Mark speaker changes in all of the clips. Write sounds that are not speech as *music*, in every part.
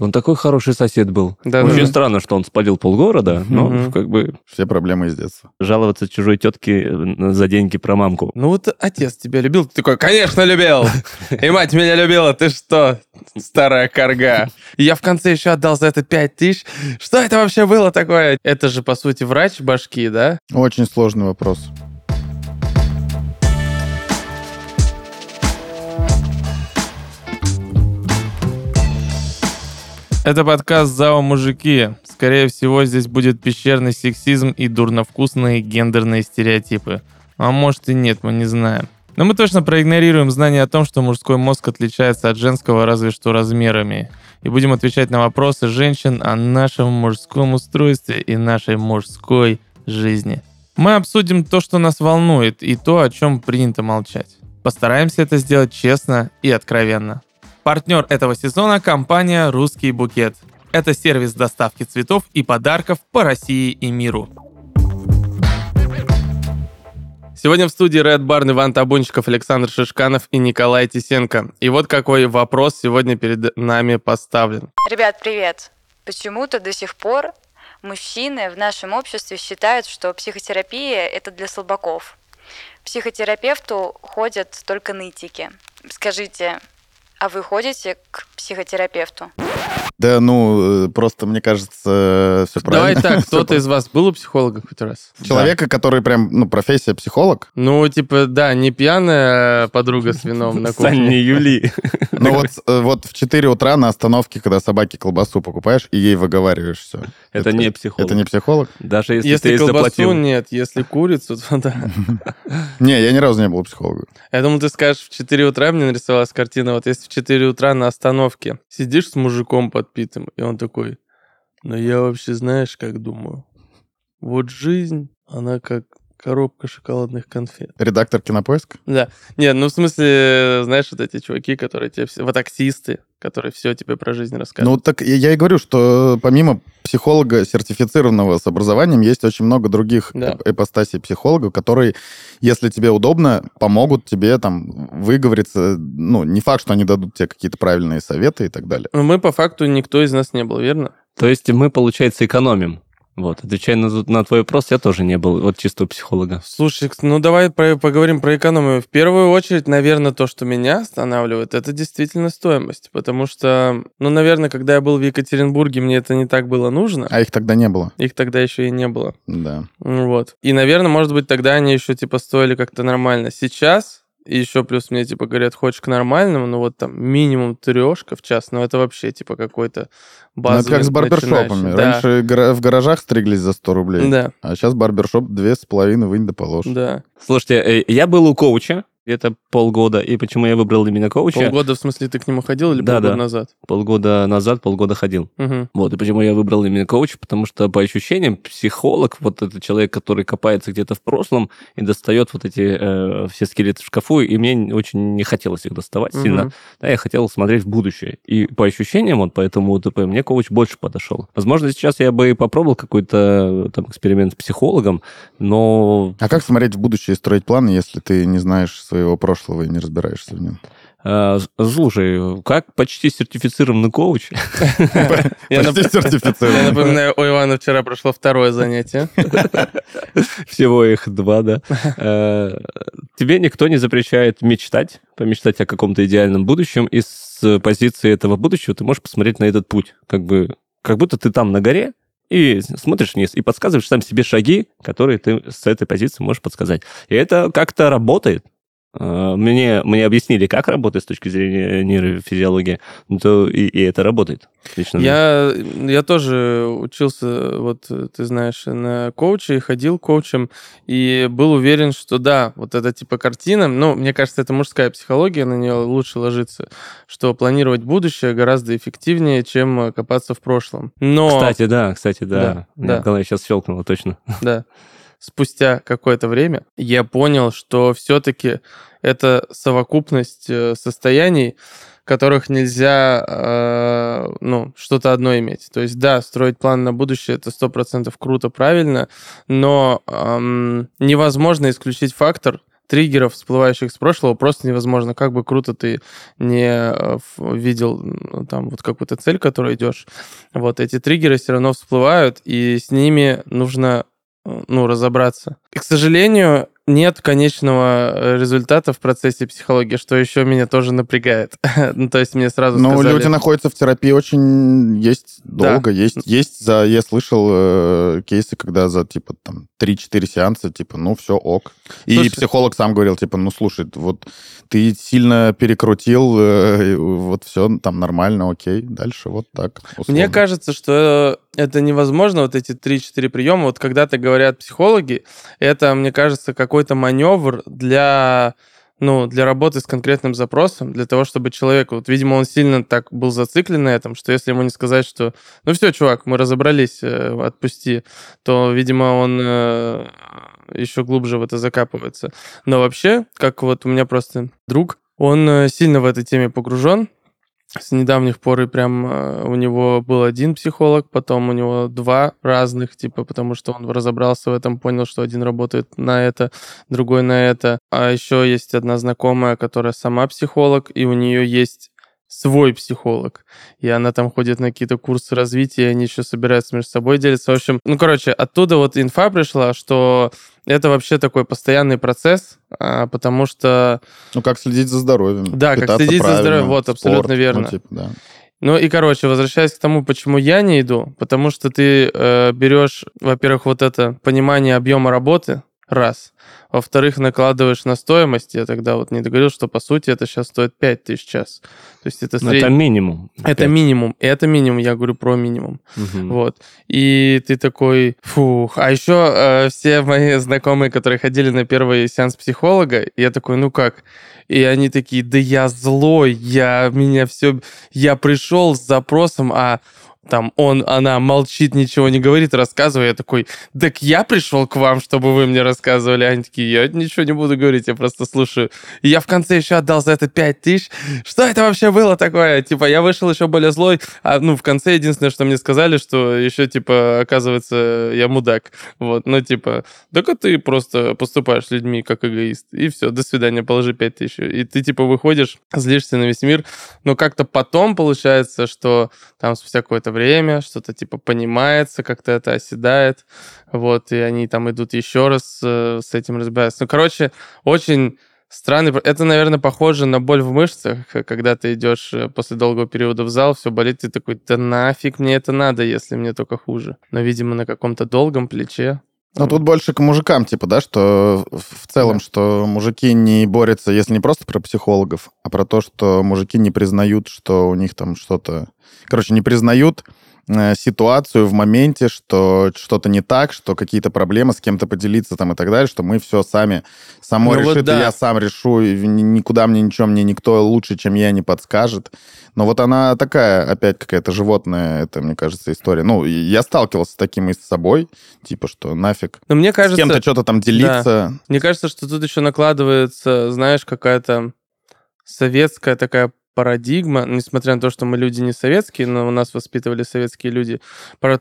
Speaker 1: Он такой хороший сосед был.
Speaker 2: Да,
Speaker 1: Очень
Speaker 2: да.
Speaker 1: странно, что он спалил полгорода, но
Speaker 2: Мгм.
Speaker 1: как бы
Speaker 3: Все проблемы из детства.
Speaker 1: жаловаться чужой тетке э, за деньги про мамку.
Speaker 2: Ну вот отец тебя любил, ты такой, конечно, любил. И мать меня любила, ты что, старая корга. И я в конце еще отдал за это пять тысяч. Что это вообще было такое? Это же, по сути, врач башки, да?
Speaker 3: Очень сложный вопрос.
Speaker 2: Это подкаст «ЗАО Мужики». Скорее всего, здесь будет пещерный сексизм и дурновкусные гендерные стереотипы. А может и нет, мы не знаем. Но мы точно проигнорируем знание о том, что мужской мозг отличается от женского разве что размерами. И будем отвечать на вопросы женщин о нашем мужском устройстве и нашей мужской жизни. Мы обсудим то, что нас волнует, и то, о чем принято молчать. Постараемся это сделать честно и откровенно. Партнер этого сезона – компания «Русский букет». Это сервис доставки цветов и подарков по России и миру. Сегодня в студии Red Barn Иван Табунчиков, Александр Шишканов и Николай Тисенко. И вот какой вопрос сегодня перед нами поставлен.
Speaker 4: Ребят, привет! Почему-то до сих пор мужчины в нашем обществе считают, что психотерапия – это для слабаков. Психотерапевту ходят только нытики. Скажите, а вы ходите к психотерапевту?
Speaker 3: Да, ну, э, просто, мне кажется, все
Speaker 2: Давай
Speaker 3: правильно.
Speaker 2: так, *laughs*
Speaker 3: Всё
Speaker 2: кто-то из вас был у психолога хоть раз?
Speaker 3: Человека, который прям, ну, профессия психолог.
Speaker 2: Ну, типа, да, не пьяная подруга с вином на
Speaker 1: Сань,
Speaker 2: кухне.
Speaker 1: не Юли.
Speaker 3: Ну вот, э, вот в 4 утра на остановке, когда собаке колбасу покупаешь, и ей выговариваешь все.
Speaker 1: Это не психолог.
Speaker 3: Это не психолог?
Speaker 1: Даже если,
Speaker 2: Если
Speaker 1: ты
Speaker 2: колбасу
Speaker 1: заплатил.
Speaker 2: нет, если курицу, то да.
Speaker 3: Не, я ни разу не был у психолога.
Speaker 2: Я думал, ты скажешь, в 4 утра мне нарисовалась картина, вот если в 4 утра на остановке сидишь с мужиком подпитым, и он такой, ну я вообще знаешь, как думаю, вот жизнь, она как коробка шоколадных конфет.
Speaker 3: Редактор кинопоиска?
Speaker 2: Да. Нет, ну в смысле, знаешь, вот эти чуваки, которые тебе все... Вот таксисты, которые все тебе про жизнь
Speaker 3: Ну,
Speaker 2: рассказывают.
Speaker 3: так я- и говорю, что помимо психолога, сертифицированного с образованием, есть очень много других
Speaker 2: Да.
Speaker 3: эп- ипостасей психологов, которые, если тебе удобно, помогут тебе там выговориться. Ну, не факт, что они дадут тебе какие-то правильные советы и так далее.
Speaker 2: Но мы по факту никто из нас не был, верно?
Speaker 1: То есть мы, получается, экономим. Вот, отвечая на, на твой вопрос, я тоже не был вот чистого психолога.
Speaker 2: Слушай, ну давай про- поговорим про экономию. В первую очередь, наверное, то, что меня останавливает, это действительно стоимость. Потому что, ну, наверное, когда я был в Екатеринбурге, мне это не так было нужно.
Speaker 3: А их тогда не было.
Speaker 2: Их тогда еще и не было.
Speaker 3: Да.
Speaker 2: Ну Вот. И, наверное, может быть, тогда они еще, типа, стоили как-то нормально. Сейчас, и еще плюс мне, типа, говорят, хочешь к нормальному, ну вот там минимум трешка в час, ну это вообще, типа, какой-то
Speaker 3: Ну,
Speaker 2: базовый
Speaker 3: это как с барбершопами.
Speaker 2: Да.
Speaker 3: Раньше в гаражах стриглись за 100 рублей.
Speaker 2: Да,
Speaker 3: А сейчас барбершоп две с половиной вынь да положь.
Speaker 2: да.
Speaker 1: Слушайте, э, я был у коуча где-то полгода, и почему я выбрал именно коуча?
Speaker 2: Полгода, в смысле, ты к нему ходил или
Speaker 1: Да,
Speaker 2: полгода
Speaker 1: да.
Speaker 2: назад?
Speaker 1: Полгода назад, полгода ходил.
Speaker 2: Мгм.
Speaker 1: Вот, и почему я выбрал именно коуча, потому что, по ощущениям, психолог, вот это человек, который копается где-то в прошлом и достает вот эти э, все скелеты в шкафу, и мне очень не хотелось их доставать
Speaker 2: Мгм.
Speaker 1: сильно. Да, я хотел смотреть в будущее. И по ощущениям, вот по этому УТП, мне коуч больше подошел. Возможно, сейчас я бы и попробовал какой-то там эксперимент с психологом, но
Speaker 3: А как смотреть в будущее и строить планы, если ты не знаешь своего прошлого и не разбираешься в нем?
Speaker 1: э, слушай, как почти сертифицированный коуч,
Speaker 3: Почти сертифицированный.
Speaker 2: Я напоминаю, у Ивана вчера прошло второе занятие.
Speaker 1: Всего их два, да. Э, Тебе никто не запрещает мечтать, помечтать о каком-то идеальном будущем, и с позиции этого будущего ты можешь посмотреть на этот путь. Как бы, как будто ты там на горе, и смотришь вниз, и подсказываешь сам себе шаги, которые ты с этой позиции можешь подсказать. И это как-то работает. Э, Мне, мне объяснили, как работает с точки зрения нейрофизиологии, ну, то и, и это работает. Лично.
Speaker 2: Я, я тоже учился, вот ты знаешь, на коуче, ходил коучем, и был уверен, что да, вот эта типа картина, ну, мне кажется, это мужская психология, на нее лучше ложиться, что планировать будущее гораздо эффективнее, чем э, копаться в прошлом. Но,
Speaker 1: Кстати, да, кстати, да.
Speaker 2: Да, да.
Speaker 1: голове сейчас щелкнуло, точно.
Speaker 2: да, спустя какое-то время я понял, что все-таки это совокупность э, состояний, которых нельзя, э, ну, что-то одно иметь. То есть, да, строить план на будущее это сто процентов круто, правильно, но эм, невозможно исключить фактор триггеров, всплывающих с прошлого, просто невозможно. Как бы круто ты не э, видел там вот какую-то цель, которой идешь, вот эти триггеры все равно всплывают, и с ними нужно э, ну, разобраться. И, к сожалению, нет конечного э, результата в процессе психологии, что еще меня тоже напрягает. *laughs* ну, то есть мне сразу
Speaker 3: Но
Speaker 2: сказали...
Speaker 3: люди находятся в терапии очень есть
Speaker 2: Да.
Speaker 3: долго. Есть, есть за, я слышал э, кейсы, когда за, типа, там, 3-4 сеанса, типа, ну, все ок. И
Speaker 2: Слушай-
Speaker 3: психолог сам говорил, типа, ну, слушай, вот ты сильно перекрутил, э, вот все там нормально, окей, дальше вот так.
Speaker 2: Мне
Speaker 3: условно.
Speaker 2: кажется, что это невозможно, вот эти 3-4 приема. Вот когда-то говорят психологи, это, мне кажется, какой-то маневр для ну, для работы с конкретным запросом, для того, чтобы человек, вот, видимо, он сильно так был зациклен на этом, что если ему не сказать, что, ну все, чувак, мы разобрались, э, отпусти, то, видимо, он э, еще глубже в это закапывается. Но вообще, как вот у меня просто друг, он э, сильно в этой теме погружен, с недавних пор и прям э, у него был один психолог, потом у него два разных, типа, потому что он разобрался в этом, понял, что один работает на это, другой на это. А еще есть одна знакомая, которая сама психолог, и у нее есть свой психолог. И она там ходит на какие-то курсы развития, они еще собираются между собой делиться. В общем, ну, короче, оттуда вот инфа пришла, что это вообще такой постоянный процесс, а, потому что
Speaker 3: Ну, как следить за здоровьем.
Speaker 2: Да, как следить за здоровьем, вот, абсолютно
Speaker 3: спорт,
Speaker 2: верно.
Speaker 3: Ну, типа, да.
Speaker 2: Ну и, короче, возвращаясь к тому, почему я не иду, потому что ты э, берешь, во-первых, вот это понимание объема работы, раз. Во-вторых, накладываешь на стоимость. Я тогда вот не договорил, что, по сути, это сейчас стоит 5 тысяч час. То есть это сред-
Speaker 1: Это минимум.
Speaker 2: Это минимум. Это минимум, я говорю про минимум.
Speaker 1: Мгм.
Speaker 2: Вот. И ты такой, фух. А еще э, все мои знакомые, которые ходили на первый сеанс психолога, я такой, ну как? И они такие, да я злой, я меня все, я пришел с запросом, а там он, она молчит, ничего не говорит, рассказывая. Я такой, так я пришел к вам, чтобы вы мне рассказывали. Они такие, я ничего не буду говорить, я просто слушаю. И я в конце еще отдал за это 5 тысяч. Что это вообще было такое? Типа, я вышел еще более злой, а, ну, в конце единственное, что мне сказали, что еще, типа, оказывается, я мудак. Вот, ну, типа, так а ты просто поступаешь с людьми как эгоист. И все, до свидания, положи 5 тысяч. И ты, типа, выходишь, злишься на весь мир, но как-то потом получается, что там спустя какое-то время что-то, типа, понимается, как-то это оседает, вот, и они там идут еще раз э, с этим разбираться. Ну, короче, очень Странный. Это, наверное, похоже на боль в мышцах, э, когда ты идешь э, после долгого периода в зал, все болит, ты такой, да нафиг мне это надо, если мне только хуже. Но, видимо, на каком-то долгом плече.
Speaker 3: Ну, тут больше к мужикам, типа, да, что в целом,
Speaker 2: Да.
Speaker 3: что мужики не борются, если не просто про психологов, а про то, что мужики не признают, что у них там что-то... Короче, не признают ситуацию в моменте, что что-то не так, что какие-то проблемы с кем-то поделиться там и так далее, что мы все сами, само
Speaker 2: Ну вот
Speaker 3: решит, и
Speaker 2: да.
Speaker 3: я сам решу, и ни- никуда мне ничего, мне никто лучше, чем я, не подскажет. Но вот она такая, опять какая-то животная, это, мне кажется, история. Ну, и я сталкивался с таким и с собой, типа, что нафиг
Speaker 2: Но мне
Speaker 3: с
Speaker 2: кажется,
Speaker 3: кем-то что-то там делиться.
Speaker 2: мне кажется, что тут еще накладывается, знаешь, какая-то советская такая парадигма, несмотря на то, что мы люди не советские, но у нас воспитывали советские люди,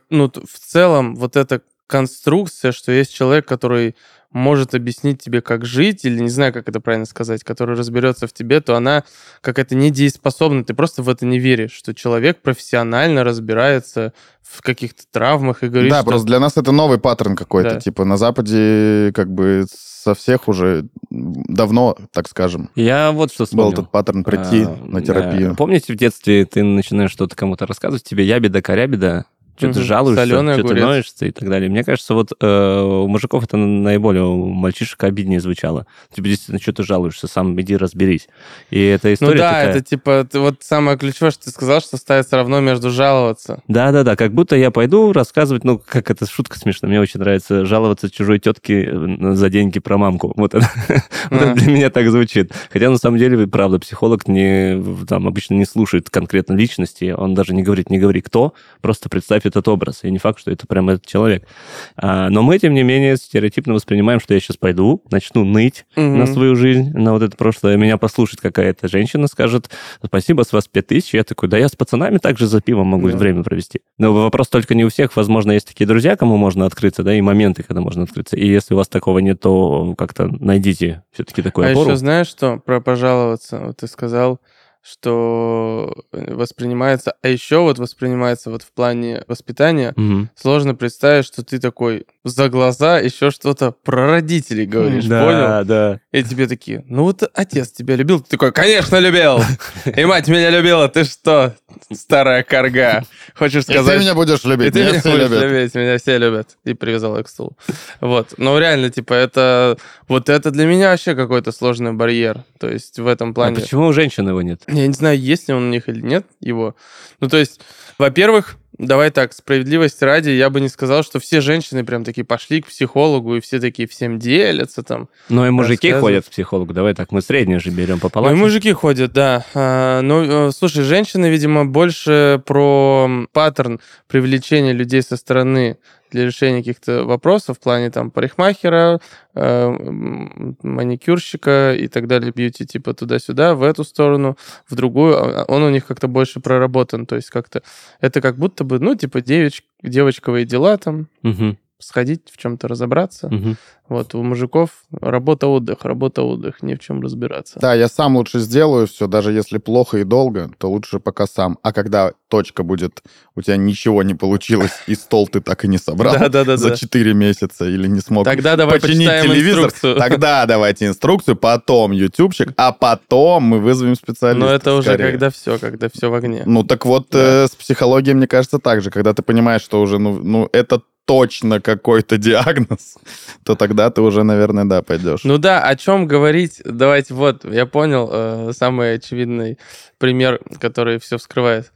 Speaker 2: ну, в целом вот эта конструкция, что есть человек, который может объяснить тебе, как жить, или не знаю, как это правильно сказать, который разберется в тебе, то она какая-то недееспособна. Ты просто в это не веришь, что человек профессионально разбирается в каких-то травмах и говорит,
Speaker 3: да,
Speaker 2: что...
Speaker 3: просто для нас это новый паттерн какой-то.
Speaker 2: Да.
Speaker 3: Типа на Западе как бы со всех уже давно, так скажем,
Speaker 1: Я вот что
Speaker 3: был
Speaker 1: вспомнил.
Speaker 3: этот паттерн прийти
Speaker 1: А,
Speaker 3: на
Speaker 1: да.
Speaker 3: терапию.
Speaker 1: Помните, в детстве ты начинаешь что-то кому-то рассказывать, тебе ябеда, корябеда, что-то
Speaker 2: Мгм.
Speaker 1: жалуешься, что-то ноешься и так далее. Мне кажется, вот э, у мужиков это наиболее, у мальчишек обиднее звучало. Тебе действительно, что ты жалуешься, сам иди разберись. И эта
Speaker 2: Ну
Speaker 1: история
Speaker 2: да,
Speaker 1: такая...
Speaker 2: это типа, ты, вот самое ключевое, что ты сказал, что ставится равно между жаловаться.
Speaker 1: Да-да-да, как будто я пойду рассказывать, ну, как это шутка смешная, мне очень нравится жаловаться чужой тетке э, за деньги про мамку. Вот это, *laughs* вот это
Speaker 2: А.
Speaker 1: для меня так звучит. Хотя, на самом деле, правда, психолог не, там, обычно не слушает конкретно личности, он даже не говорит, не говори кто, просто представь представь этот образ. И не факт, что это прям этот человек. А, но мы, тем не менее, стереотипно воспринимаем, что я сейчас пойду, начну ныть
Speaker 2: Мгм.
Speaker 1: на свою жизнь, на вот это прошлое. Меня послушает какая-то женщина, скажет, спасибо, с вас 5000. Я такой, да я с пацанами также за пивом могу
Speaker 2: Да.
Speaker 1: время провести. Но вопрос только не у всех. Возможно, есть такие друзья, кому можно открыться, да, и моменты, когда можно открыться. И если у вас такого нет, то как-то найдите все-таки такую
Speaker 2: А
Speaker 1: опору.
Speaker 2: еще знаешь что? Про пожаловаться. Вот ты сказал, что воспринимается... А еще вот воспринимается вот в плане воспитания.
Speaker 1: Мгм.
Speaker 2: Сложно представить, что ты такой за глаза еще что-то про родителей говоришь,
Speaker 1: да,
Speaker 2: понял?
Speaker 1: да.
Speaker 2: И тебе такие, ну вот отец тебя любил. Ты такой, конечно, любил. *laughs* И мать меня любила. Ты что, старая корга? Хочешь
Speaker 3: И ты
Speaker 2: сказать...
Speaker 3: меня будешь
Speaker 2: И
Speaker 3: любить,
Speaker 2: ты
Speaker 3: меня
Speaker 2: меня
Speaker 3: все
Speaker 2: будешь
Speaker 3: любят.
Speaker 2: любить, меня все любят. И привязал ее к стулу. Вот. Но реально, типа, это... Вот это для меня вообще какой-то сложный барьер. То есть в этом
Speaker 1: А
Speaker 2: плане...
Speaker 1: почему у женщин его нет?
Speaker 2: Я не знаю, есть ли он у них или нет его. Ну, то есть, во-первых, давай так, справедливости ради, я бы не сказал, что все женщины прям такие пошли к психологу, и все такие всем делятся там.
Speaker 1: Ну и мужики ходят к психологу. Давай так, мы среднее же берем
Speaker 2: Ну, и
Speaker 1: пополам.
Speaker 2: мужики ходят, да. А, ну, э, слушай, женщины, видимо, больше про паттерн привлечения людей со стороны для решения каких-то вопросов в плане там парикмахера, э, маникюрщика и так далее, бьюти типа туда-сюда, в эту сторону, в другую. А Он у них как-то больше проработан, то есть как-то это как будто бы, ну, типа девич, девочковые дела там,
Speaker 1: Мгм,
Speaker 2: сходить в чем-то разобраться.
Speaker 1: мгм.
Speaker 2: Вот у мужиков работа-отдых, работа-отдых, не в чем разбираться.
Speaker 3: Да, я сам лучше сделаю все, даже если плохо и долго, то лучше пока сам. А когда точка будет, у тебя ничего не получилось, и стол ты так и не собрал за 4 месяца или не смог
Speaker 2: Тогда давай
Speaker 3: починить телевизор, тогда давайте инструкцию, потом ютубчик, а потом мы вызовем специалиста.
Speaker 2: Но это уже когда все, когда все в огне.
Speaker 3: Ну так вот, э, с психологией, мне кажется, так же. Когда ты понимаешь, что уже, ну, ну это точно какой-то диагноз, *laughs* то тогда ты уже, наверное, да, пойдешь.
Speaker 2: Ну да, о чем говорить? Давайте вот, я понял, э, самый очевидный пример, который все вскрывает.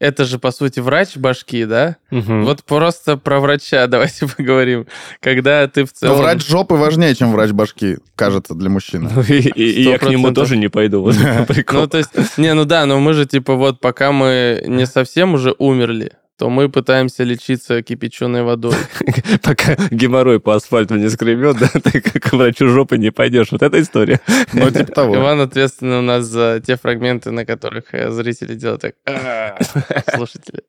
Speaker 2: Это же, по сути, врач башки, да?
Speaker 1: Мгм.
Speaker 2: Вот просто про врача *laughs* давайте поговорим. Когда ты в
Speaker 3: Но
Speaker 2: целом...
Speaker 3: врач жопы важнее, чем врач башки, кажется, для мужчины. *laughs*
Speaker 1: Ну, и, я к нему
Speaker 2: 100%.
Speaker 1: тоже не пойду. Вот это прикол.
Speaker 2: Ну, то есть, не, ну да, но мы же, типа, вот пока мы не совсем уже умерли, то мы пытаемся лечиться кипяченой водой. *laughs*
Speaker 1: Пока геморрой по асфальту не скребет, да, ты к врачу жопы не пойдешь. Вот эта история.
Speaker 3: Ну, типа того.
Speaker 2: Иван ответственный у нас за те фрагменты, на которых э, зрители делают так. «А», *laughs* Слушатели.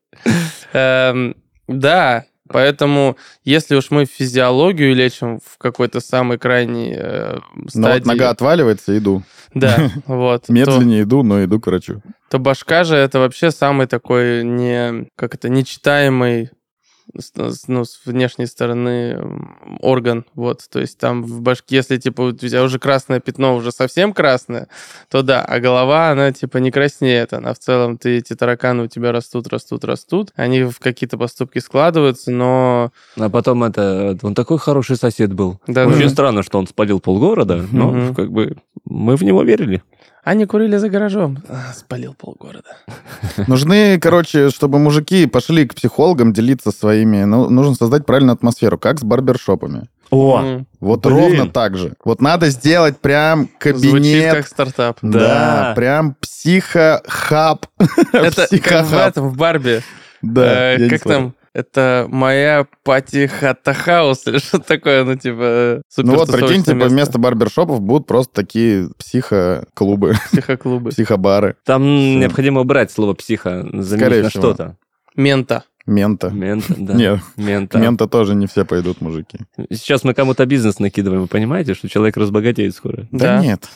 Speaker 2: Эм, Да, поэтому если уж мы физиологию лечим в какой-то самой крайней э,
Speaker 3: Но вот
Speaker 2: стадии,
Speaker 3: нога отваливается, иду.
Speaker 2: да, *laughs* вот,
Speaker 3: Медленнее иду, но иду к врачу.
Speaker 2: то башка же это вообще самый такой не как это нечитаемый ну, с внешней стороны орган, вот, то есть там в башке, если, типа, у тебя уже красное пятно, уже совсем красное, то да, а голова, она, типа, не краснеет, она в целом, ты, эти тараканы у тебя растут, растут, растут, они в какие-то поступки складываются, но...
Speaker 1: А потом это... Он такой хороший сосед был.
Speaker 2: Да,
Speaker 1: Очень
Speaker 2: да.
Speaker 1: странно, что он спалил полгорода, но
Speaker 2: Мгм.
Speaker 1: как бы мы в него верили.
Speaker 2: Они курили за гаражом. А, спалил полгорода. *laughs*
Speaker 3: Нужны, короче, чтобы мужики пошли к психологам делиться своими... Ну, нужно создать правильную атмосферу, как с барбершопами.
Speaker 1: О,
Speaker 3: Вот
Speaker 1: Блин.
Speaker 3: ровно так же. Вот надо сделать прям
Speaker 2: Звучит
Speaker 3: кабинет...
Speaker 2: как стартап.
Speaker 3: Да,
Speaker 1: Да.
Speaker 3: прям психохаб. *laughs*
Speaker 2: Это как в
Speaker 3: Психохаб.
Speaker 2: этом, в Барби.
Speaker 3: Да,
Speaker 2: Э, как там? Это моя party хата house или *laughs* что такое, ну типа супер
Speaker 3: Ну вот, прикинь, типа
Speaker 2: место.
Speaker 3: вместо барбершопов будут просто такие психоклубы, *laughs*
Speaker 2: психоклубы.
Speaker 3: психобары,
Speaker 1: там
Speaker 3: Всё.
Speaker 1: необходимо убрать слово психа, заменить на что-то.
Speaker 2: Мента.
Speaker 3: мента.
Speaker 1: Мента, да. *laughs*
Speaker 3: Нет,
Speaker 1: Мента.
Speaker 3: мента тоже не все пойдут, мужики.
Speaker 1: Сейчас мы кому-то бизнес накидываем, вы понимаете, что человек разбогатеет скоро?
Speaker 3: Да,
Speaker 2: Да.
Speaker 3: нет.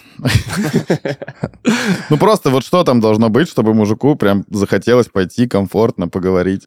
Speaker 3: Ну просто вот что там должно быть, чтобы мужику прям захотелось пойти комфортно поговорить.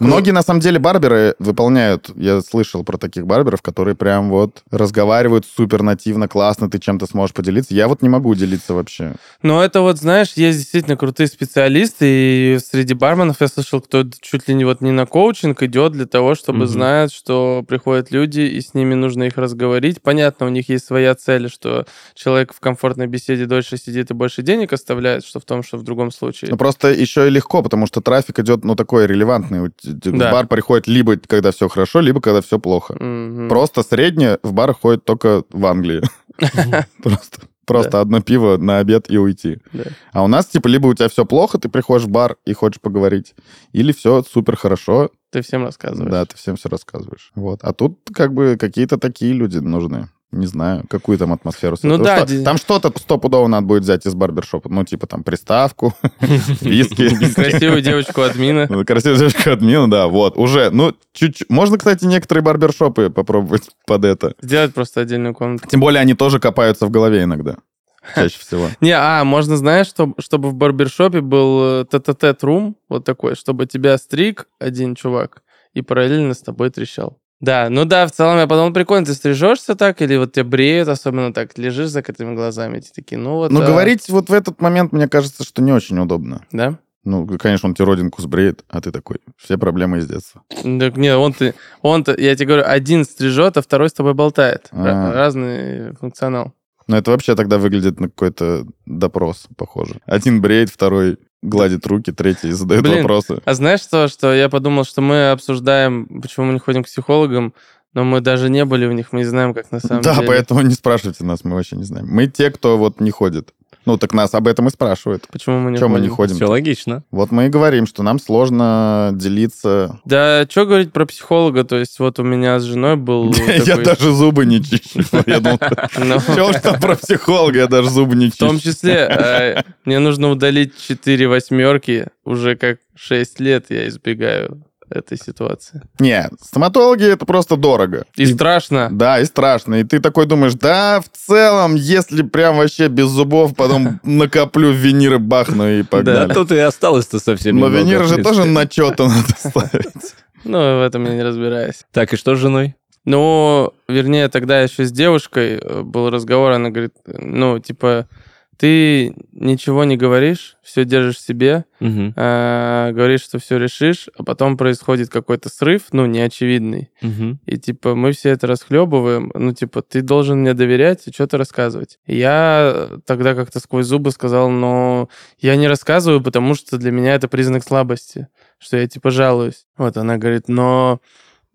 Speaker 3: Многие, на самом деле, барберы выполняют, я слышал про таких барберов, которые прям вот разговаривают супер нативно, классно, ты чем-то сможешь поделиться. Я вот не могу делиться вообще.
Speaker 2: Но это вот, знаешь, есть действительно крутые специалисты, и среди барменов я слышал, кто чуть ли не вот не на коучинг идет для того, чтобы
Speaker 1: Мгм.
Speaker 2: знать, что приходят люди, и с ними нужно их разговорить. Понятно, у них есть своя цель, что человек в комфортной беседе дольше сидит и больше денег оставляет, что в том, что в другом случае.
Speaker 3: Ну, просто еще и легко, потому что трафик идет, ну, такой релевантный.
Speaker 2: Да.
Speaker 3: В бар приходит либо когда все хорошо, либо когда все плохо.
Speaker 2: Мгм.
Speaker 3: Просто среднее в бар ходит только в Англии. *laughs* Просто. Просто одно пиво на обед и уйти.
Speaker 2: Да.
Speaker 3: А у нас, типа, либо у тебя все плохо, ты приходишь в бар и хочешь поговорить, или все супер хорошо,
Speaker 2: Ты всем рассказываешь.
Speaker 3: да, ты всем все рассказываешь. Вот. А тут как бы какие-то такие люди нужны. Не знаю, какую там атмосферу.
Speaker 2: Ну да,
Speaker 3: что-
Speaker 2: ди-
Speaker 3: Там что-то стопудово надо будет взять из барбершопа. Ну, типа там приставку, *laughs* виски.
Speaker 2: Красивую девочку админа.
Speaker 3: Ну, Красивая девушка админа, да, вот, уже. Ну, чуть-чуть. Можно, кстати, некоторые барбершопы попробовать *laughs* под это.
Speaker 2: Сделать просто отдельную комнату.
Speaker 3: Тем более они тоже копаются в голове иногда. *laughs* Чаще всего.
Speaker 2: Не, а, можно, знаешь, чтоб- чтобы в барбершопе был э, тет рум вот такой, чтобы тебя стриг один чувак и параллельно с тобой трещал. Да, ну да, в целом я подумал, прикольно, ты стрижешься так, или вот тебя бреют, особенно так, лежишь с закрытыми глазами, эти такие, ну вот...
Speaker 3: Но
Speaker 2: а,
Speaker 3: говорить вот в этот момент, мне кажется, что не очень удобно.
Speaker 2: Да?
Speaker 3: Ну, конечно, он тебе родинку сбреет, а ты такой, все проблемы из детства.
Speaker 2: Так нет, он ты, он то я тебе говорю, один стрижет, а второй с тобой болтает. Ра-
Speaker 3: А.
Speaker 2: Разный функционал.
Speaker 3: Но это вообще тогда выглядит на какой-то допрос, похоже. Один бреет, второй гладит руки, третий задает
Speaker 2: Блин,
Speaker 3: вопросы.
Speaker 2: А знаешь что, что я подумал, что мы обсуждаем, почему мы не ходим к психологам, но мы даже не были у них, мы не знаем, как на самом
Speaker 3: Да,
Speaker 2: деле.
Speaker 3: поэтому не спрашивайте нас, мы вообще не знаем. Мы те, кто вот не ходит. Ну, так нас об этом и спрашивают.
Speaker 2: Почему мы не
Speaker 3: Чем мы
Speaker 2: ходим?
Speaker 3: не ходим?
Speaker 1: Все логично.
Speaker 3: Вот мы и говорим, что нам сложно делиться.
Speaker 2: Да, что говорить про психолога? То есть вот у меня с женой был *laughs*
Speaker 3: Я даже зубы не чищу. *laughs*
Speaker 2: Ну, *laughs*
Speaker 3: Чего уж там про психолога, я даже зубы не
Speaker 2: В том
Speaker 3: чищу.
Speaker 2: числе, э, мне нужно удалить 4 восьмерки. Уже как 6 лет я избегаю этой ситуации.
Speaker 3: Не, стоматологи это просто дорого.
Speaker 2: И страшно.
Speaker 3: Да, и страшно. И ты такой думаешь, да, в целом, если прям вообще без зубов, потом *laughs* накоплю виниры, бахну и
Speaker 1: Да,
Speaker 3: погнали.
Speaker 1: тут и осталось-то совсем
Speaker 3: Но виниры же тоже на что-то надо ставить. *laughs*
Speaker 2: Ну, в этом я не разбираюсь.
Speaker 1: Так, и что с женой?
Speaker 2: Ну, вернее, тогда еще с девушкой э, был разговор, она говорит, ну, типа, ты ничего не говоришь, все держишь в себе,
Speaker 1: Мгм,
Speaker 2: а, говоришь, что все решишь, а потом происходит какой-то срыв, ну, неочевидный.
Speaker 1: мгм.
Speaker 2: И, типа, мы все это расхлебываем. Ну, типа, ты должен мне доверять и что-то рассказывать. И я тогда как-то сквозь зубы сказал, но я не рассказываю, потому что для меня это признак слабости, что я, типа, жалуюсь. Вот, она говорит, но,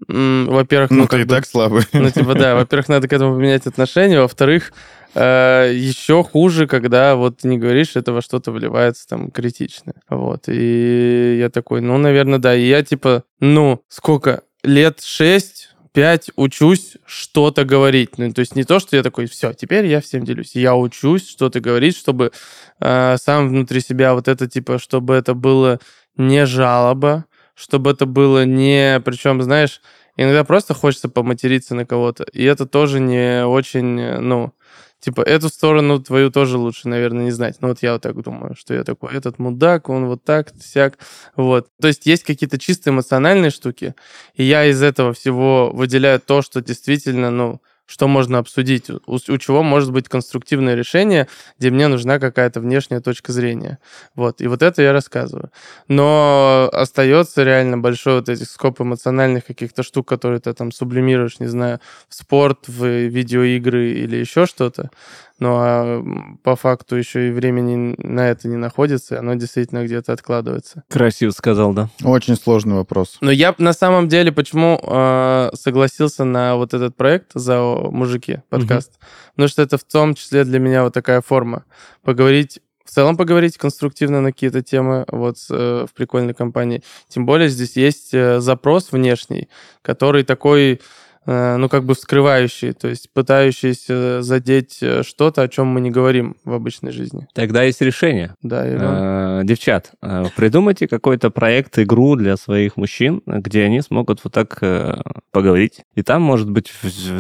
Speaker 2: во-первых, ну,
Speaker 3: Ну,
Speaker 2: как
Speaker 3: ты и
Speaker 2: бы-
Speaker 3: так слабый.
Speaker 2: ну, типа, да, во-первых, надо к этому поменять отношения, во-вторых, еще хуже, когда вот ты не говоришь, это во что-то вливается там критично. Вот, и я такой, ну, наверное, да. И я типа, ну, сколько, лет шесть, пять учусь что-то говорить. Ну, то есть не то, что я такой, все, теперь я всем делюсь. Я учусь что-то говорить, чтобы э, сам внутри себя вот это, типа, чтобы это было не жалоба, чтобы это было не... Причем, знаешь, иногда просто хочется поматериться на кого-то. И это тоже не очень, э, ну, типа, эту сторону твою тоже лучше, наверное, не знать. Ну, вот я вот так думаю, что я такой, этот мудак, он вот так, сяк, вот. То есть есть какие-то чисто эмоциональные штуки, и я из этого всего выделяю то, что действительно, ну, что можно обсудить, у, у чего может быть конструктивное решение, где мне нужна какая-то внешняя точка зрения. Вот, и вот это я рассказываю. Но остается реально большой вот этих скоп эмоциональных каких-то штук, которые ты там сублимируешь, не знаю, в спорт, в видеоигры или еще что-то. Ну а по факту еще и времени на это не находится, и оно действительно где-то откладывается.
Speaker 1: Красиво сказал, да.
Speaker 3: Очень сложный вопрос.
Speaker 2: Но я на самом деле почему э, согласился на вот этот проект за мужики подкаст, потому что это в том числе для меня вот такая форма поговорить в целом поговорить конструктивно на какие-то темы вот э, в прикольной компании. Тем более здесь есть э, запрос внешний, который такой ну, как бы вскрывающий, то есть пытающийся задеть э, что-то, о чем мы не говорим в обычной жизни.
Speaker 1: Тогда есть решение.
Speaker 2: Да, Иван?
Speaker 1: Э, Девчат, э, придумайте какой-то проект, игру для своих мужчин, где они смогут вот так э, поговорить. И там, может быть,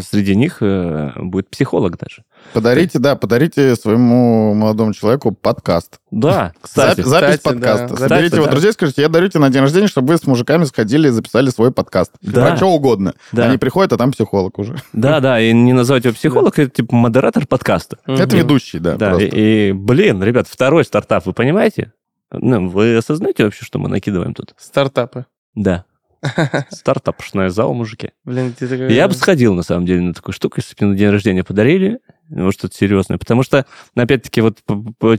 Speaker 1: среди них э, будет психолог даже.
Speaker 3: Подарите, да, подарите своему молодому человеку подкаст.
Speaker 1: Да, кстати.
Speaker 3: Запись, запись
Speaker 2: кстати,
Speaker 3: подкаста.
Speaker 2: да.
Speaker 3: Соберите
Speaker 1: Кстати,
Speaker 3: его
Speaker 1: да.
Speaker 3: друзей, скажите, я дарю тебе на день рождения, чтобы вы с мужиками сходили и записали свой подкаст.
Speaker 1: Да.
Speaker 3: Про что угодно.
Speaker 1: Да.
Speaker 3: Они приходят, а там психолог уже.
Speaker 1: Да, да, и не назвать его психолог, это типа модератор подкаста.
Speaker 3: Это ведущий, да,
Speaker 1: Да, и, и, блин, ребят, второй стартап, вы понимаете? Ну, вы осознаете вообще, что мы накидываем тут?
Speaker 2: Стартапы.
Speaker 1: Да. *laughs* Стартапшная зал, мужики.
Speaker 2: Блин, ты такой...
Speaker 1: Я бы сходил, на самом деле, на такую штуку, если бы мне на день рождения подарили, ну, что-то серьезное. Потому что, опять-таки, вот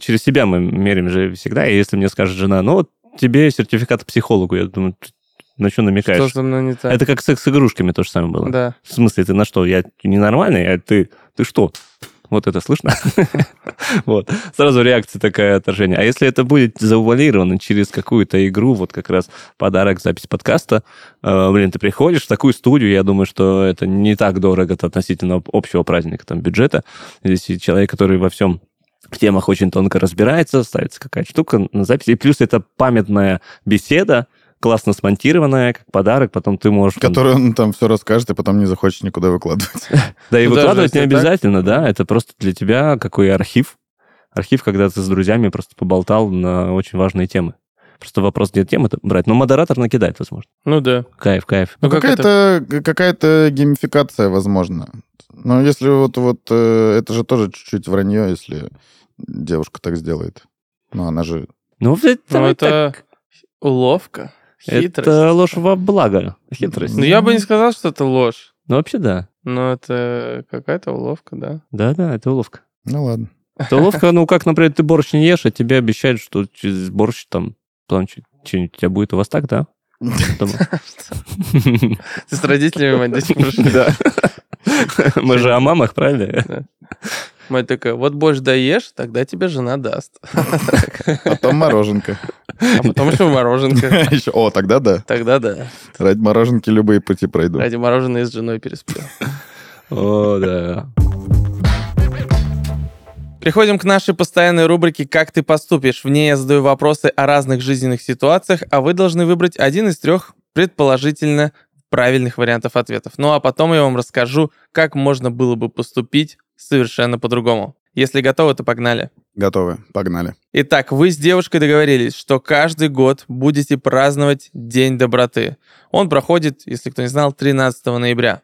Speaker 1: через себя мы меряем же всегда, и если мне скажет жена, ну, вот тебе сертификат психологу, я думаю, «Ты на что намекаешь?
Speaker 2: Что со мной не так?
Speaker 1: Это как с секс-игрушками то же самое было.
Speaker 2: Да.
Speaker 1: В смысле, ты на что? Я ненормальный, а ты, ты что? Вот это слышно? *laughs* Вот. Сразу реакция такая отражение. А если это будет завуалировано через какую-то игру, вот как раз подарок, запись подкаста, э, блин, ты приходишь в такую студию, я думаю, что это не так дорого относительно общего праздника, там, бюджета. Здесь человек, который во всем в темах очень тонко разбирается, ставится какая-то штука на записи. И плюс это памятная беседа, классно смонтированная, как подарок, потом ты можешь...
Speaker 3: Который он там все расскажет, и потом не захочешь никуда выкладывать. *laughs*
Speaker 1: Да, и
Speaker 2: Ну,
Speaker 1: выкладывать не обязательно, да, это просто для тебя какой архив. Архив, когда ты с друзьями просто поболтал на очень важные темы. Просто вопрос, где темы брать. Но модератор накидает, возможно.
Speaker 2: Ну да.
Speaker 1: Кайф, кайф.
Speaker 2: Ну,
Speaker 3: Ну, какая-то какая-то геймификация, возможно. Но если вот, вот э, это же тоже чуть-чуть вранье, если девушка так сделает. Ну, она же...
Speaker 1: Ну, это,
Speaker 2: Ну, это
Speaker 1: так.
Speaker 2: уловка, хитрость.
Speaker 1: Это ложь во благо. Хитрость.
Speaker 2: Ну, я бы не сказал, что это ложь.
Speaker 1: Ну, вообще, да.
Speaker 2: Но это какая-то уловка, да.
Speaker 1: Да-да, это уловка.
Speaker 3: Ну, ладно.
Speaker 1: Это уловка, ну, как, например, ты борщ не ешь, а тебе обещают, что через борщ там, там что-нибудь у тебя будет у вас так, да?
Speaker 2: Ты *laughs* с родителями, шли? *laughs*
Speaker 1: Да. *laughs* Мы же о мамах, правильно?
Speaker 2: Мать такая, вот борщ доешь, тогда тебе жена даст.
Speaker 3: Потом мороженка.
Speaker 2: А потом еще мороженка. *laughs*
Speaker 3: Еще, о, тогда да.
Speaker 2: Тогда да.
Speaker 3: Ради мороженки любые пути пройду.
Speaker 2: Ради мороженого с женой пересплю.
Speaker 1: О, да.
Speaker 2: Переходим к нашей постоянной рубрике «Как ты поступишь?». В ней я задаю вопросы о разных жизненных ситуациях, а вы должны выбрать один из трех предположительно правильных вариантов ответов. Ну а потом я вам расскажу, как можно было бы поступить совершенно по-другому. Если готовы, то погнали.
Speaker 3: Готовы, погнали.
Speaker 2: Итак, вы с девушкой договорились, что каждый год будете праздновать День доброты. Он проходит, если кто не знал, 13 ноября.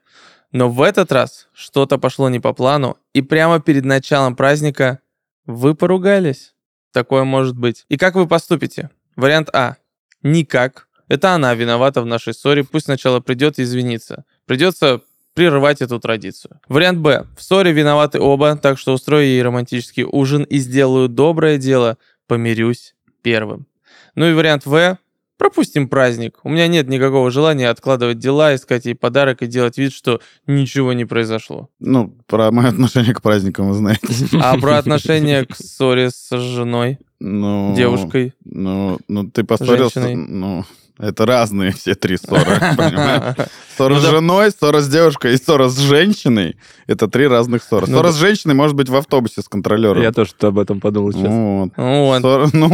Speaker 2: Но в этот раз что-то пошло не по плану, и прямо перед началом праздника вы поругались. Такое может быть. И как вы поступите? Вариант А. Никак. Это она виновата в нашей ссоре, пусть сначала придет и извинится. Придется прерывать эту традицию. Вариант Б. В ссоре виноваты оба, так что устрою ей романтический ужин и сделаю доброе дело, помирюсь первым. Ну и вариант В. Пропустим праздник. У меня нет никакого желания откладывать дела, искать ей подарок и делать вид, что ничего не произошло.
Speaker 3: Ну, про мое отношение к праздникам вы знаете. *laughs*
Speaker 2: А про отношение к ссоре с женой,
Speaker 3: Ну,
Speaker 2: девушкой.
Speaker 3: Ну, ну, ты поссорился.
Speaker 2: Женщиной.
Speaker 3: Ну, это разные все три ссоры, *laughs* понимаешь? Ссора
Speaker 2: Ну
Speaker 3: с женой, ссора с девушкой и ссора с женщиной — это три разных ссоры.
Speaker 2: Ну
Speaker 3: Ссора с женщиной может быть в автобусе с контролером.
Speaker 1: Я тоже об этом подумал сейчас.
Speaker 2: Ну, вот.
Speaker 3: Ну,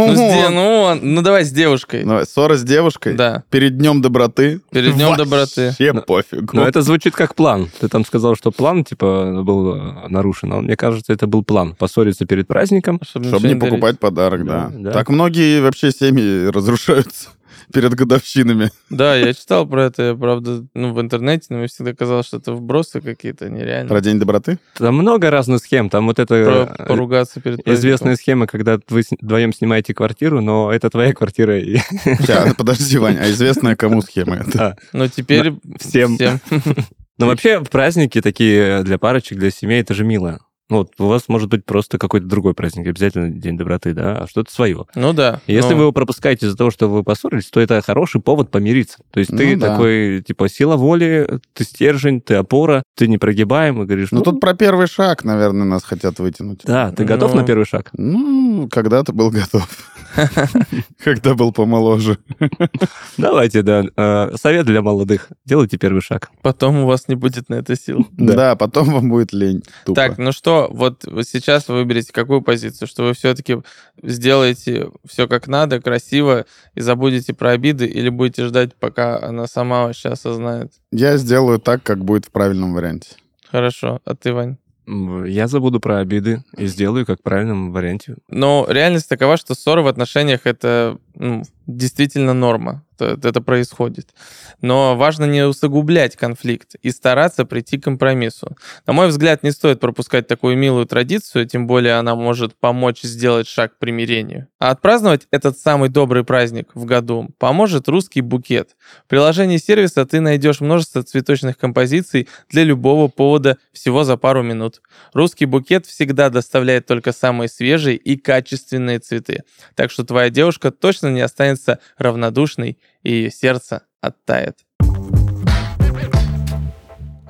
Speaker 2: Ну,
Speaker 3: вот.
Speaker 2: ну, давай с девушкой.
Speaker 3: Ссора с девушкой
Speaker 2: Да.
Speaker 3: перед днем доброты.
Speaker 2: Перед днем доброты.
Speaker 3: Вообще пофиг.
Speaker 1: Но это звучит как план. Ты там сказал, что план, типа, был э, нарушен. А мне кажется, это был план. Поссориться перед праздником.
Speaker 2: Чтобы,
Speaker 3: не покупать подарок,
Speaker 1: Да,
Speaker 3: да.
Speaker 1: да.
Speaker 3: Так многие вообще семьи разрушаются перед годовщинами.
Speaker 2: Да, я читал про это, я, правда, ну, в интернете, но мне всегда казалось, что это вбросы какие-то нереальные.
Speaker 3: Про День доброты?
Speaker 1: Там много разных схем. Там вот это
Speaker 2: Про
Speaker 1: э,
Speaker 2: поругаться перед
Speaker 1: известная схема, когда вы вдвоем снимаете квартиру, но это твоя квартира. И... *laughs*
Speaker 3: Сейчас, подожди, Вань, а известная кому схема это?
Speaker 2: Но теперь
Speaker 1: всем. *laughs* Но вообще праздники такие для парочек, для семей, это же мило. Ну, вот у вас может быть просто какой-то другой праздник, обязательно День доброты, да, а что-то свое.
Speaker 2: Ну да.
Speaker 1: И Если
Speaker 2: но-
Speaker 1: вы его пропускаете из-за того, что вы поссорились, то это хороший повод помириться. То есть ты
Speaker 3: Ну да.
Speaker 1: такой, типа, сила воли, ты стержень, ты опора, ты непрогибаем, и говоришь,
Speaker 3: Ну,
Speaker 1: ну,
Speaker 3: тут про первый шаг, наверное, нас хотят вытянуть.
Speaker 1: да, ты готов
Speaker 2: Ну.
Speaker 1: на первый шаг?
Speaker 3: Ну, когда-то был готов. *laughs* Когда был помоложе. *laughs*
Speaker 1: Давайте, да. э, Совет для молодых. Делайте первый шаг.
Speaker 2: Потом у вас не будет на это сил. *laughs*
Speaker 1: Да.
Speaker 3: Потом вам будет лень.
Speaker 2: Так, ну что, вот сейчас вы выберете какую позицию, что вы все-таки сделаете все как надо, красиво, и забудете про обиды, или будете ждать, пока она сама вообще осознает?
Speaker 3: Я сделаю так, как будет в правильном варианте.
Speaker 2: Хорошо, а ты, Вань?
Speaker 1: Я забуду про обиды и сделаю как в правильном варианте.
Speaker 2: Но реальность такова, что ссоры в отношениях это ну, действительно норма. Это, это происходит. Но важно не усугублять конфликт и стараться прийти к компромиссу. На мой взгляд, не стоит пропускать такую милую традицию, тем более она может помочь сделать шаг к примирению. А отпраздновать этот самый добрый праздник в году поможет русский букет. В приложении сервиса ты найдешь множество цветочных композиций для любого повода всего за пару минут. Русский букет всегда доставляет только самые свежие и качественные цветы. Так что твоя девушка точно не останется равнодушной, и сердце оттает.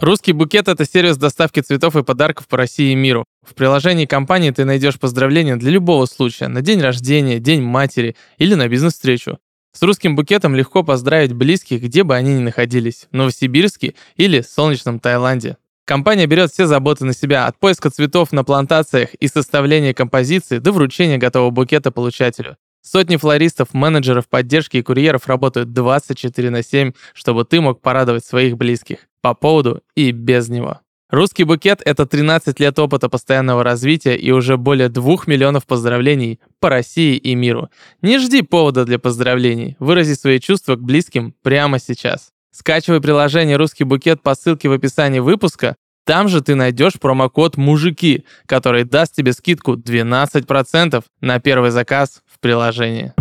Speaker 5: Русский букет — это сервис доставки цветов и подарков по России и миру. В приложении компании ты найдешь поздравления для любого случая, на день рождения, день матери или на бизнес-встречу. С русским букетом легко поздравить близких, где бы они ни находились, в Новосибирске или солнечном Таиланде. Компания берет все заботы на себя, от поиска цветов на плантациях и составления композиции до вручения готового букета получателю. Сотни флористов, менеджеров поддержки и курьеров работают 24 на 7, чтобы ты мог порадовать своих близких по поводу и без него. Русский букет — это 13 лет опыта постоянного развития и уже более 2 миллионов поздравлений по России и миру. Не жди повода для поздравлений, вырази свои чувства к близким прямо сейчас. Скачивай приложение «Русский букет» по ссылке в описании выпуска, там же ты найдешь промокод «Мужики», который даст тебе скидку 12% на первый заказ приложении.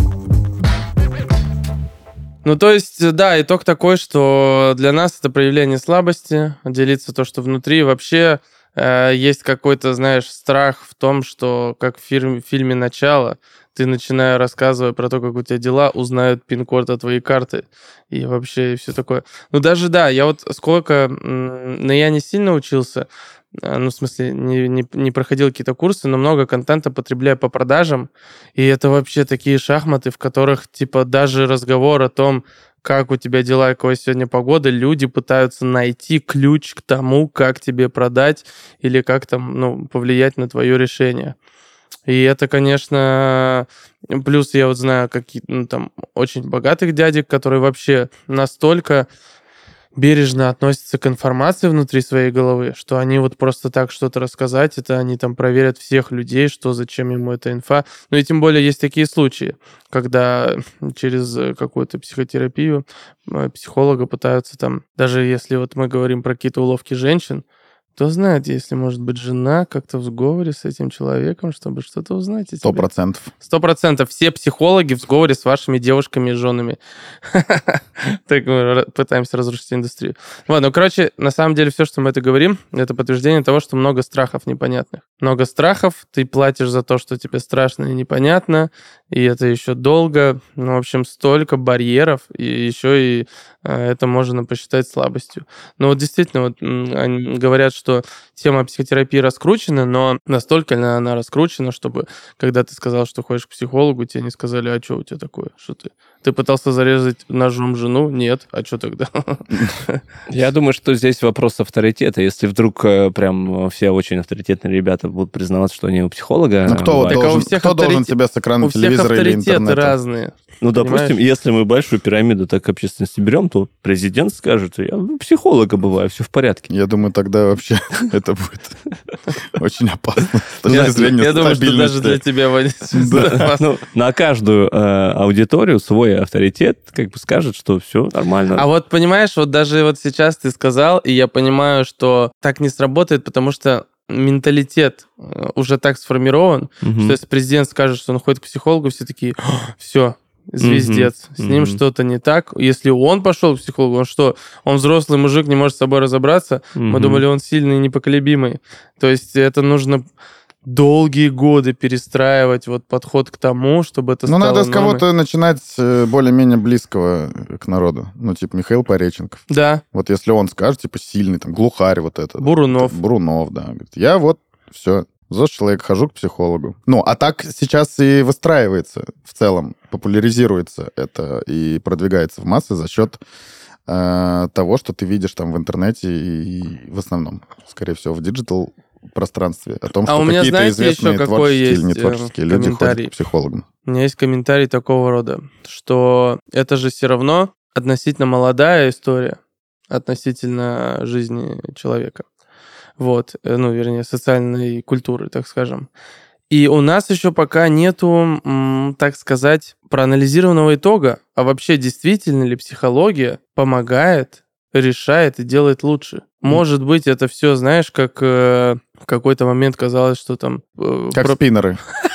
Speaker 2: Ну, то есть, да, итог такой, что для нас это проявление слабости, делиться то, что внутри. Вообще э, есть какой-то, знаешь, страх в том, что, как в фильме, фильме «Начало», ты, начиная рассказывая про то, как у тебя дела, узнают пин-код от твоей карты и вообще все такое. Ну, даже, да, я вот сколько... Но я не сильно учился, а, ну, в смысле, не, не, не проходил какие-то курсы, но много контента потребляю по продажам, и это вообще такие шахматы, в которых, типа, даже разговор о том, как у тебя дела, какая сегодня погода, люди пытаются найти ключ к тому, как тебе продать или как там, ну, повлиять на твое решение. И это, конечно, плюс я вот знаю какие ну, там очень богатых дядек, которые вообще настолько бережно относятся к информации внутри своей головы, что они вот просто так что-то рассказать, это они там проверят всех людей, что зачем ему эта инфа. Ну и тем более есть такие случаи, когда *laughs* через какую-то психотерапию э, психолога пытаются там, даже если вот мы говорим про какие-то уловки женщин, кто знает, если, может быть, жена как-то в сговоре с этим человеком, чтобы что-то узнать
Speaker 3: Сто процентов.
Speaker 2: Сто процентов. Все психологи в сговоре с вашими девушками и женами. *laughs* Так мы пытаемся разрушить индустрию. Ладно, ну, короче, на самом деле все, что мы это говорим, это подтверждение того, что много страхов непонятных. Много страхов, ты платишь за то, что тебе страшно и непонятно, и это еще долго. Ну, в общем, столько барьеров, и еще и э, это можно посчитать слабостью. Но вот действительно, вот они говорят, что тема психотерапии раскручена, но настолько ли она раскручена, чтобы когда ты сказал, что ходишь к психологу, тебе не сказали, а что у тебя такое, что ты? Ты пытался зарезать ножом жену? Нет. А что тогда? *laughs*
Speaker 1: Я думаю, что здесь вопрос авторитета. Если вдруг э, прям все очень авторитетные ребята будут признаваться, что они у психолога...
Speaker 3: Ну кто, бывает. должен, кто авторитет... должен тебя с экрана телевизора или интернета?
Speaker 2: разные.
Speaker 1: Ну, допустим, если мы большую пирамиду так общественности берем, то президент скажет, я психолога бываю, все в порядке.
Speaker 3: Я думаю, тогда вообще *laughs* это будет очень опасно.
Speaker 2: Я думаю, что даже для тебя *laughs*
Speaker 1: ну, На каждую э, аудиторию свой авторитет как бы скажет, что все нормально.
Speaker 2: А вот понимаешь, вот даже вот сейчас ты сказал, и я понимаю, что так не сработает, потому что менталитет э, уже так сформирован, угу. что если президент скажет, что он ходит к психологу, все такие, все, звездец, mm-hmm. с ним mm-hmm. что-то не так. Если он пошел к психологу, он что, он взрослый мужик, не может с собой разобраться, mm-hmm. мы думали, он сильный и непоколебимый. То есть это нужно долгие годы перестраивать вот подход к тому, чтобы это
Speaker 3: Ну,
Speaker 2: стало
Speaker 3: надо с кого-то начинать э, более-менее близкого к народу. Ну, типа Михаил Пореченков.
Speaker 2: Да.
Speaker 3: Вот если он скажет, типа, сильный, там, глухарь вот этот.
Speaker 2: Бурунов.
Speaker 3: Бурунов, да. Говорит, я вот все, ЗОЖ человек, хожу к психологу. Ну, а так сейчас и выстраивается в целом, популяризируется это и продвигается в массы за счет э, того, что ты видишь там в интернете и в основном, скорее всего, в digital пространстве о том, а что какие-то известные еще творческие или не творческие люди ходят к психологам.
Speaker 2: У меня есть комментарий такого рода, что это же все равно относительно молодая история относительно жизни человека. Вот, э, ну, вернее, социальной культуры, так скажем. И у нас еще пока нету, так сказать, проанализированного итога, а вообще действительно ли психология помогает, решает и делает лучше. Может быть, это все, знаешь, как э, в какой-то момент казалось, что там...
Speaker 3: Э, как про... спиннеры. *laughs*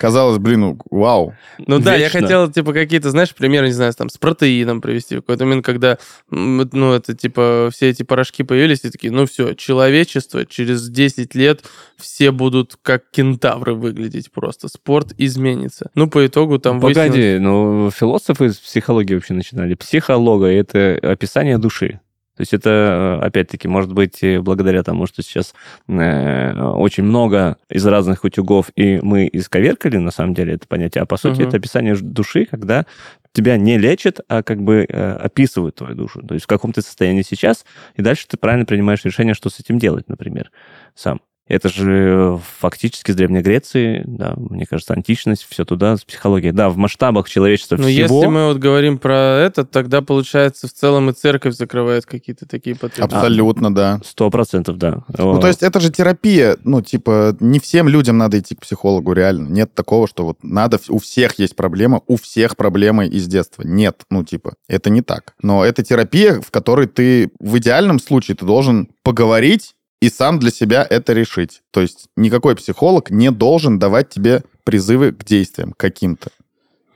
Speaker 3: Казалось, блин, ну, вау.
Speaker 2: Ну да, я хотел, типа, какие-то, знаешь, примеры, не знаю, там, с протеином привести. В какой-то момент, когда, ну, это, типа, все эти порошки появились, и такие, ну все, человечество через 10 лет все будут как кентавры выглядеть просто. Спорт изменится. Ну, по итогу там
Speaker 1: Погоди, выяснилось... ну, философы из психологии вообще начинали. Психолога — это описание души. То есть это, э, опять-таки, может быть, благодаря тому, что сейчас э, очень много из разных утюгов, и мы исковеркали, на самом деле, это понятие. А по сути,
Speaker 2: Мгм.
Speaker 1: это описание души, когда тебя не лечат, а как бы э, описывают твою душу. То есть в каком ты состоянии сейчас, и дальше ты правильно принимаешь решение, что с этим делать, например, сам. Это же фактически с Древней Греции, да, мне кажется, античность, все туда, с психологией. Да, в масштабах человечества
Speaker 2: Но
Speaker 1: всего...
Speaker 2: если мы вот говорим про это, тогда, получается, в целом и церковь закрывает какие-то такие потребности.
Speaker 3: Абсолютно, да.
Speaker 1: Сто процентов, да.
Speaker 3: Ну, то есть это же терапия. Ну, типа, не всем людям надо идти к психологу, реально. Нет такого, что вот надо... У всех есть проблема, у всех проблемы из детства. Нет, ну, типа, это не так. Но это терапия, в которой ты в идеальном случае ты должен поговорить и сам для себя это решить. То есть никакой психолог не должен давать тебе призывы к действиям каким-то.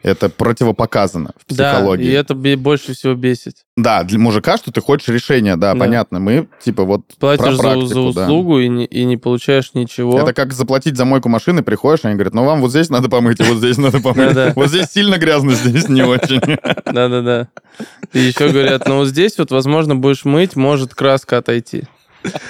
Speaker 3: Это противопоказано в психологии.
Speaker 2: Да, и это больше всего бесит.
Speaker 3: Да, для мужика, что ты хочешь решения, да,
Speaker 2: Да.
Speaker 3: понятно. Мы, типа, вот
Speaker 2: Платишь
Speaker 3: про
Speaker 2: за,
Speaker 3: практику,
Speaker 2: за
Speaker 3: да.
Speaker 2: услугу и, не, и не получаешь ничего.
Speaker 3: Это как заплатить за мойку машины, приходишь, они говорят, ну вам вот здесь надо помыть, и вот здесь надо помыть. *laughs* Вот здесь сильно грязно, здесь не очень. *laughs*
Speaker 2: Да-да-да. И еще говорят, ну вот здесь вот, возможно, будешь мыть, может краска отойти.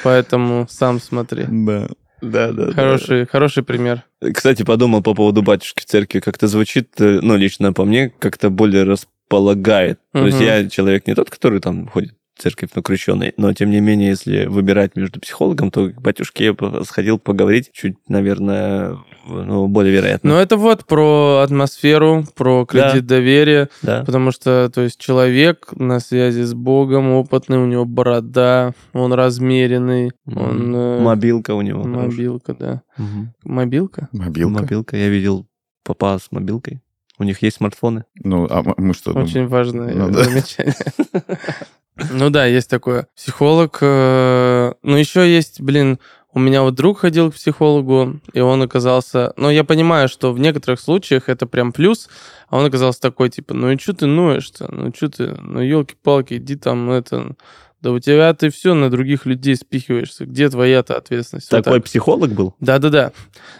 Speaker 2: Поэтому сам смотри.
Speaker 3: Да.
Speaker 1: Да, да,
Speaker 2: Хороший, хороший пример.
Speaker 1: Кстати, подумал по поводу батюшки в церкви. Как-то звучит, э, ну, лично по мне, как-то более располагает. То есть я человек не тот, который там ходит церковь, но крещеный. Но, тем не менее, если выбирать между психологом, то к батюшке я сходил поговорить чуть, наверное, ну, более вероятно.
Speaker 2: Но это вот про атмосферу, про кредит доверия,
Speaker 1: да.
Speaker 2: потому что, то есть, человек на связи с Богом, опытный, у него борода, он размеренный, он... э,
Speaker 1: Мобилка у него. хорошая.
Speaker 2: Мобилка, да.
Speaker 1: Мгм.
Speaker 2: Mobилка?
Speaker 3: Мобилка.
Speaker 1: Мобилка. Я видел папа с мобилкой. У них есть смартфоны.
Speaker 3: Ну, а мы что? думаем?
Speaker 2: Очень важное
Speaker 3: Ну да.
Speaker 2: замечание. *laughs* Ну да, есть такое. Психолог. э, Ну еще есть, блин, у меня вот друг ходил к психологу, и он оказался... Ну, я понимаю, что в некоторых случаях это прям плюс, а он оказался такой, типа, ну и что ты ноешь-то? Ну что ты? Ну, елки-палки, иди там, это... Да у тебя ты все на других людей спихиваешься. Где твоя-то ответственность? Вот
Speaker 1: Такой
Speaker 2: так.
Speaker 1: психолог был?
Speaker 2: Да-да-да.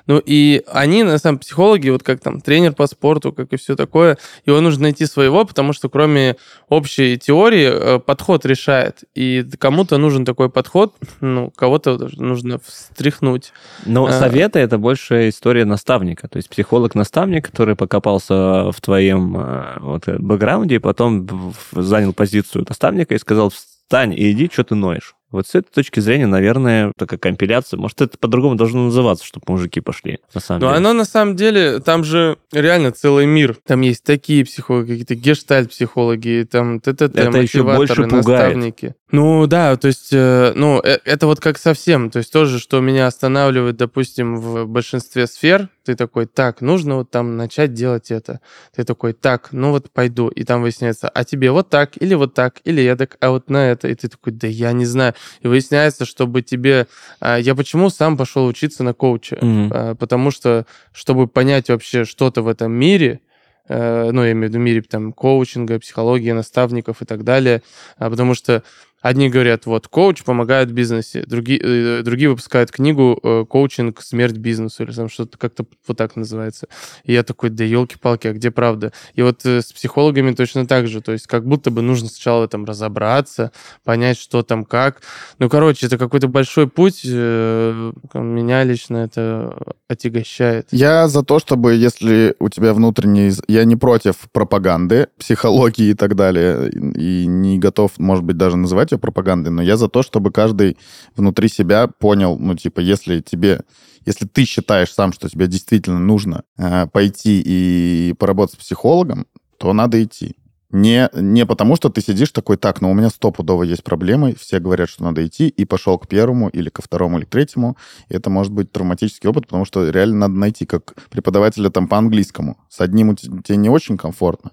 Speaker 2: Ну и они, на самом психологи, вот как там тренер по спорту, как и все такое, его нужно найти своего, потому что кроме общей теории э, подход решает. И кому-то нужен такой подход, ну, кого-то даже нужно встряхнуть.
Speaker 1: Но
Speaker 2: А.
Speaker 1: советы это больше история наставника. То есть психолог-наставник, который покопался в твоем э, вот, бэкграунде, и потом занял позицию наставника и сказал, встань и иди, что ты ноешь. Вот с этой точки зрения, наверное, такая компиляция. Может, это по-другому должно называться, чтобы мужики пошли, на самом
Speaker 2: Но
Speaker 1: деле.
Speaker 2: оно на самом деле, там же реально целый мир. Там есть такие психологи, какие-то гештальт-психологи, там ТТТ,
Speaker 1: Это еще
Speaker 2: мотиваторы,
Speaker 1: больше пугает.
Speaker 2: наставники. Ну да, то есть, э, ну, э, это вот как совсем. То есть тоже, что меня останавливает, допустим, в большинстве сфер, ты такой, так, нужно вот там начать делать это. Ты такой, так, ну вот пойду. И там выясняется, а тебе вот так, или вот так, или эдак, а вот на это. И ты такой, да я не знаю. И выясняется, чтобы тебе... а, Я почему сам пошел учиться на коуча? А, Потому что, чтобы понять вообще что-то в этом мире, э, ну, я имею в виду мире там коучинга, психологии, наставников и так далее, а, потому что одни говорят, вот, коуч помогает бизнесе, другие, э, другие выпускают книгу э, «Коучинг. Смерть бизнесу» или там что-то как-то вот так называется. И я такой, да елки-палки, а где правда? И вот э, с психологами точно так же, то есть как будто бы нужно сначала этом разобраться, понять, что там как. Ну, короче, это какой-то большой путь, меня лично это отягощает.
Speaker 3: Я за то, чтобы, если у тебя внутренний... Я не против пропаганды, психологии и так далее, и не готов, может быть, даже называть ее пропагандой, но я за то, чтобы каждый внутри себя понял, ну, типа, если тебе... Если ты считаешь сам, что тебе действительно нужно э, пойти и поработать с психологом, то надо идти. Не, не потому, что ты сидишь такой, так, но у меня стопудово есть проблемы, все говорят, что надо идти, и пошел к первому, или ко второму, или к третьему. И это может быть травматический опыт, потому что реально надо найти, как преподавателя там по английскому. С одним тебе не очень комфортно,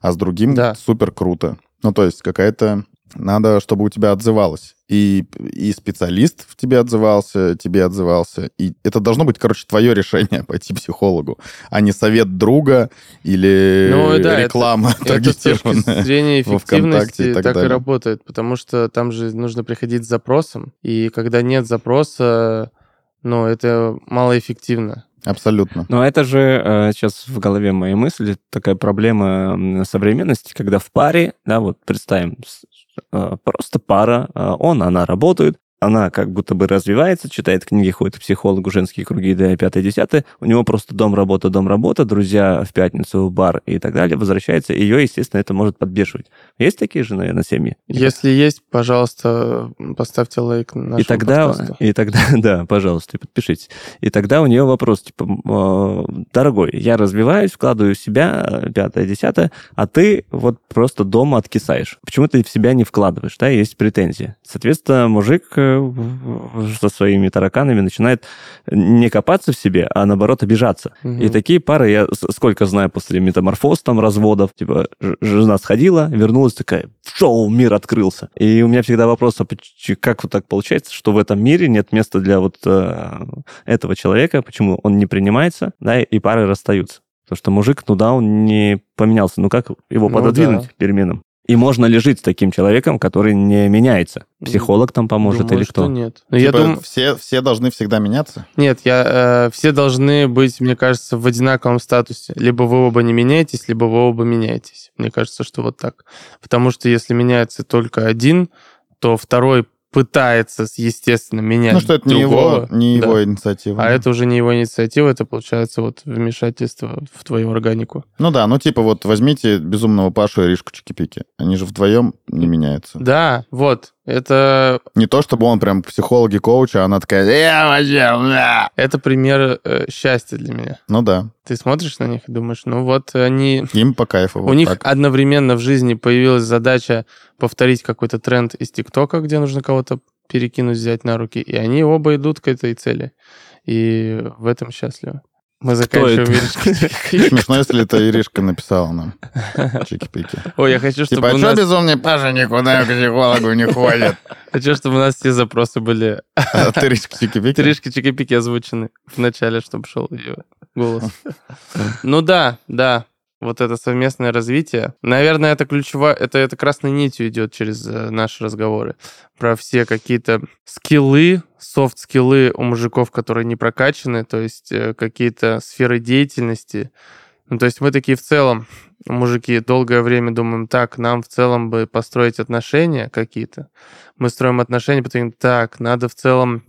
Speaker 3: а с другим
Speaker 2: Да.
Speaker 3: супер круто. Ну, то есть какая-то... Надо, чтобы у тебя отзывалось. И, и специалист в тебе отзывался, тебе отзывался. И это должно быть, короче, твое решение *laughs* пойти психологу, а не совет друга или
Speaker 2: Ну, да, это-
Speaker 3: реклама
Speaker 2: Это с точки
Speaker 3: таргетированная.
Speaker 2: зрения *laughs* эффективности
Speaker 3: и так
Speaker 2: так, и
Speaker 3: далее.
Speaker 2: работает, потому что там же нужно приходить с запросом, и когда нет запроса, но это малоэффективно.
Speaker 3: Абсолютно.
Speaker 1: Но это же э, сейчас в голове моей мысли такая проблема современности, когда в паре, да, вот представим, э, просто пара, э, он, она работают, она как будто бы развивается, читает книги, ходит к психологу, женские круги, да, пятое, десятое. У него просто дом, работа, дом, работа, друзья в пятницу, бар и так далее. Возвращается, ее, естественно, это может подбешивать. Есть такие же, наверное, семьи?
Speaker 2: Если есть, пожалуйста, поставьте лайк нашему
Speaker 1: И тогда,
Speaker 2: подкасту.
Speaker 1: и тогда, *laughs* да, пожалуйста, и подпишитесь. И тогда у нее вопрос, типа, э, дорогой, я развиваюсь, вкладываю в себя, э, пятое, десятое, а ты вот просто дома откисаешь. Почему ты в себя не вкладываешь, да, есть претензии. Соответственно, мужик э, со своими тараканами начинает не копаться в себе, а наоборот обижаться.
Speaker 2: Мгм.
Speaker 1: И такие пары, я сколько знаю после метаморфоз, там, разводов, типа, жена сходила, вернулась такая, шоу, мир открылся. И у меня всегда вопрос, а как вот так получается, что в этом мире нет места для вот э, этого человека, почему он не принимается, да, и пары расстаются. Потому что мужик, ну да, он не поменялся. Ну как его
Speaker 2: Ну
Speaker 1: пододвинуть
Speaker 2: да.
Speaker 1: переменам? И можно ли жить с таким человеком, который не меняется? Психолог там поможет
Speaker 2: Думаю,
Speaker 1: или
Speaker 2: что
Speaker 1: кто?
Speaker 2: нет. Но я
Speaker 3: Типа,
Speaker 2: думаю,
Speaker 3: все, все должны всегда меняться?
Speaker 2: нет, я, э, все должны быть, мне кажется, в одинаковом статусе. Либо вы оба не меняетесь, либо вы оба меняетесь. Мне кажется, что вот так. Потому что если меняется только один, то второй пытается, естественно, менять
Speaker 3: Ну, что это не
Speaker 2: другого.
Speaker 3: его, не
Speaker 2: Да.
Speaker 3: его инициатива.
Speaker 2: А это уже не его инициатива, это получается вот вмешательство в твою органику.
Speaker 3: Ну да, ну типа вот возьмите безумного Пашу и Ришку Чики-Пики. Они же вдвоем не меняются.
Speaker 2: Да, вот. Это,
Speaker 3: Не то, чтобы он прям психолог и коуч, а она такая, я вообще, бля».
Speaker 2: это пример э, счастья для меня.
Speaker 3: Ну да,
Speaker 2: Ты смотришь на них и думаешь, ну вот они...
Speaker 3: им по кайфу.
Speaker 2: У
Speaker 3: вот
Speaker 2: них
Speaker 3: так.
Speaker 2: одновременно в жизни появилась задача повторить какой-то тренд из ТикТока, где нужно кого-то перекинуть, взять на руки, и они оба идут к этой цели. И в этом счастливы. Мы заканчиваем? Иришка. *laughs*
Speaker 3: Смешно, если это Иришка написала нам. *laughs* Чики-пики.
Speaker 2: Ой, я хочу, чтобы
Speaker 3: Типа,
Speaker 2: у
Speaker 3: а что
Speaker 2: нас...
Speaker 3: безумный Паша никуда к психологу не ходит? *laughs*
Speaker 2: Хочу, чтобы у нас все запросы были
Speaker 3: А ты Ришка Чики-Пики?
Speaker 2: Тришки чики озвучены в начале, чтобы шел ее голос. Ну да, да. Вот это совместное развитие. Наверное, это ключевая, это, это красной нитью идет через э, наши разговоры. Про все какие-то скиллы, софт-скиллы у мужиков, которые не прокачаны, то есть э, какие-то сферы деятельности. Ну, то есть мы такие в целом, мужики, долгое время думаем, так, нам в целом бы построить отношения какие-то. Мы строим отношения, потом так, надо в целом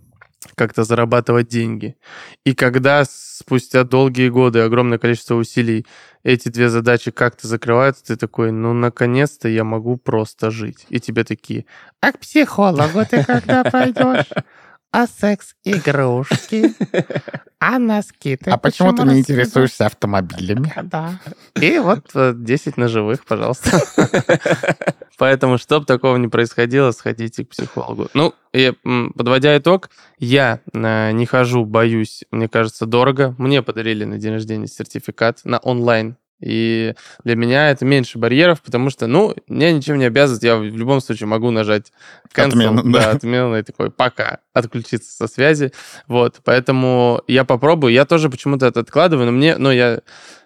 Speaker 2: как-то зарабатывать деньги. И когда спустя долгие годы, огромное количество усилий, эти две задачи как-то закрываются, ты такой, ну, наконец-то я могу просто жить. И тебе такие, а к психологу ты когда пойдешь? *laughs* А секс-игрушки? *laughs* А носки ты
Speaker 3: А почему ты не
Speaker 2: раскидываешь?»
Speaker 3: интересуешься автомобилями? *laughs*
Speaker 2: Да. И вот э, 10 ножевых, пожалуйста. *laughs* Поэтому, чтобы такого не происходило, сходите к психологу. Ну, и подводя итог, я э, не хожу, боюсь, мне кажется, дорого. Мне подарили на день рождения сертификат на онлайн. И для меня это меньше барьеров, потому что, ну, меня ничем не обязывает. Я в любом случае могу нажать cancel,
Speaker 3: Отмену,
Speaker 2: да,
Speaker 3: да.
Speaker 2: отмену, и такой, пока, отключиться со связи. Вот, поэтому я попробую. Я тоже почему-то это откладываю, но мне, ну, я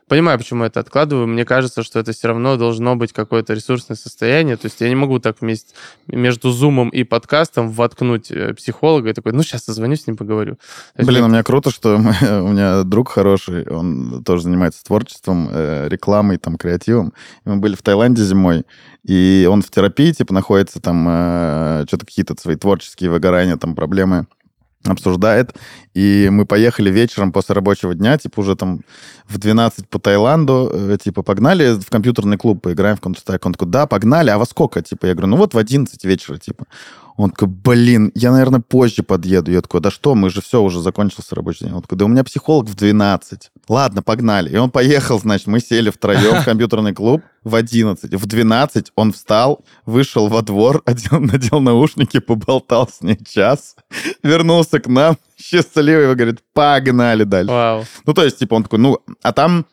Speaker 2: понимаю, почему это откладываю. Мне кажется, что это все равно должно быть какое-то ресурсное состояние. То есть я не могу так вместе между зумом и подкастом воткнуть э, психолога и такой, ну, сейчас созвонюсь с ним, поговорю. Есть
Speaker 3: Блин, у
Speaker 2: мне-
Speaker 3: меня круто, что мы- *laughs* у меня друг хороший, он тоже занимается творчеством, э, рекламой, там, креативом. И мы были в Таиланде зимой, и он в терапии, типа, находится там, э, что-то какие-то свои творческие выгорания, там, проблемы обсуждает. И мы поехали вечером после рабочего дня, типа, уже там в 12 по Таиланду, э, типа, погнали в компьютерный клуб, поиграем в Counter-Strike. Он такой, да, погнали, а во сколько? Типа, я говорю, ну вот в 11 вечера, типа. Он такой, блин, я, наверное, позже подъеду. Я такой, да что, мы же все, уже закончился рабочий день. Он такой, да у меня психолог в 12. Ладно, погнали. И он поехал, значит, мы сели втроем в *laughs* компьютерный клуб в 11. В 12 он встал, вышел во двор, *laughs* одел, надел наушники, поболтал с ней час, вернулся к нам, *laughs* счастливый, и говорит, погнали дальше.
Speaker 2: Вау.
Speaker 3: Ну, то есть, типа, он такой, ну, а там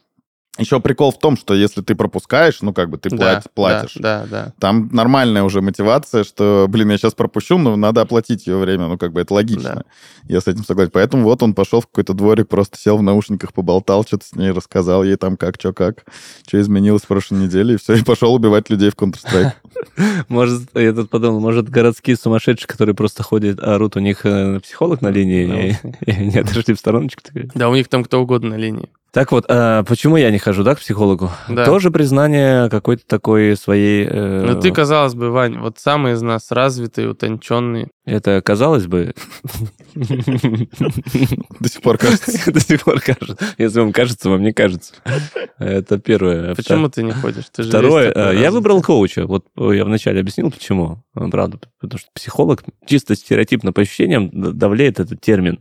Speaker 3: еще прикол в том, что если ты пропускаешь, ну, как бы ты
Speaker 2: Да,
Speaker 3: плат- платишь.
Speaker 2: Да, да, да.
Speaker 3: Там нормальная уже мотивация, что, блин, я сейчас пропущу, но надо оплатить ее время. Ну, как бы это логично. Я с этим согласен. Поэтому вот он пошел в какой-то дворик, просто сел в наушниках, поболтал, что-то с ней рассказал ей там как, что как, что изменилось в прошлой неделе, и все, и пошел убивать людей в Counter-Strike.
Speaker 1: Может, я тут подумал, может, городские сумасшедшие, которые просто ходят, орут, у них э, психолог на линии, *laughs* и, они отошли в стороночку.
Speaker 2: Да, у них там кто угодно на линии.
Speaker 1: Так вот, а почему я не хожу, да, к психологу?
Speaker 2: Да.
Speaker 1: Тоже признание какой-то такой своей... э,
Speaker 2: Ну ты, казалось бы, Вань, вот самый из нас развитый, утонченный.
Speaker 1: Это казалось бы...
Speaker 3: До сих пор кажется. *laughs*
Speaker 1: До сих пор кажется. Если вам кажется, вам не кажется. Это первое.
Speaker 2: Почему ты не ходишь? Ты же
Speaker 1: Второе, э, я выбрал коуча. Вот э, я вначале объяснил, почему. Э, Правда, потому что психолог чисто стереотипно по ощущениям д- давлеет этот термин.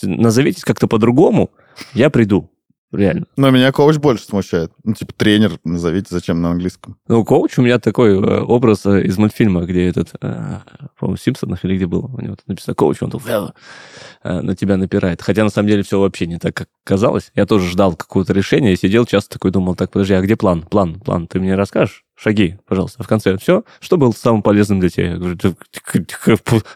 Speaker 1: Назовитесь как-то по-другому, я приду. Реально.
Speaker 3: Но меня коуч больше смущает. Ну, типа, тренер, назовите, зачем на английском.
Speaker 1: Ну, коуч у меня такой э, образ э, из мультфильма, где этот, э, по-моему, в Симпсонах или где был, у него написано коуч, он «Well», э, на тебя напирает. Хотя, на самом деле, все вообще не так, как казалось. Я тоже ждал какого-то решения, сидел часто такой, думал, так, подожди, а где план? План, план, ты мне расскажешь? Шаги, пожалуйста. В конце все, что было самым полезным для тебя? Я говорю, «Да,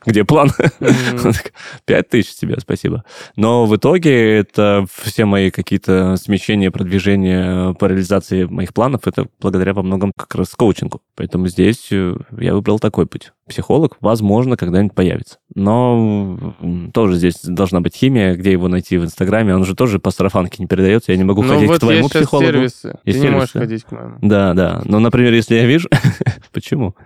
Speaker 1: где план? *laughs* Пять тысяч тебе, спасибо. Но в итоге это все мои какие-то смещения, продвижения по реализации моих планов, это благодаря во многом как раз коучингу. Поэтому здесь э, я выбрал такой путь. Психолог, возможно, когда-нибудь появится. Но тоже здесь должна быть химия, где его найти в Инстаграме. Он же тоже по сарафанке не передается. Я не могу
Speaker 2: Ну
Speaker 1: ходить
Speaker 2: вот
Speaker 1: к твоему
Speaker 2: есть сейчас
Speaker 1: психологу.
Speaker 2: сервисы.
Speaker 1: Есть
Speaker 2: Ты не можешь
Speaker 1: сервисы.
Speaker 2: ходить к моему.
Speaker 1: Да, да. Но, например, если я вижу... *laughs* Почему?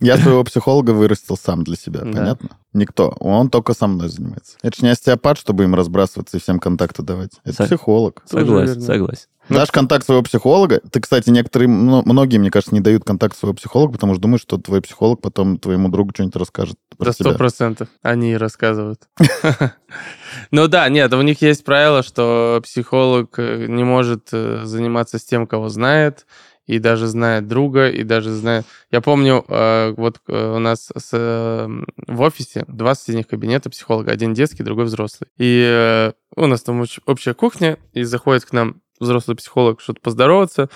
Speaker 3: Я своего психолога вырастил сам для себя,
Speaker 2: Да.
Speaker 3: понятно? Никто. Он только со мной занимается. Это же не остеопат, чтобы им разбрасываться и всем контакты давать. Это
Speaker 1: Со-
Speaker 3: психолог.
Speaker 1: Согласен, согласен.
Speaker 2: Ну,
Speaker 3: Дашь контакт своего психолога. Ты, кстати, некоторые, многие, мне кажется, не дают контакт своего психолога, потому что думают, что твой психолог потом твоему другу что-нибудь расскажет про
Speaker 2: Да сто процентов. Они рассказывают. *laughs* Ну да, нет, у них есть правило, что психолог э, не может э, заниматься с тем, кого знает, и даже знает друга, и даже знает... Я помню, э, вот у нас в офисе два соседних кабинета психолога. Один детский, другой взрослый. И у нас там общ- общая кухня, и заходит к нам взрослый психолог что-то поздороваться,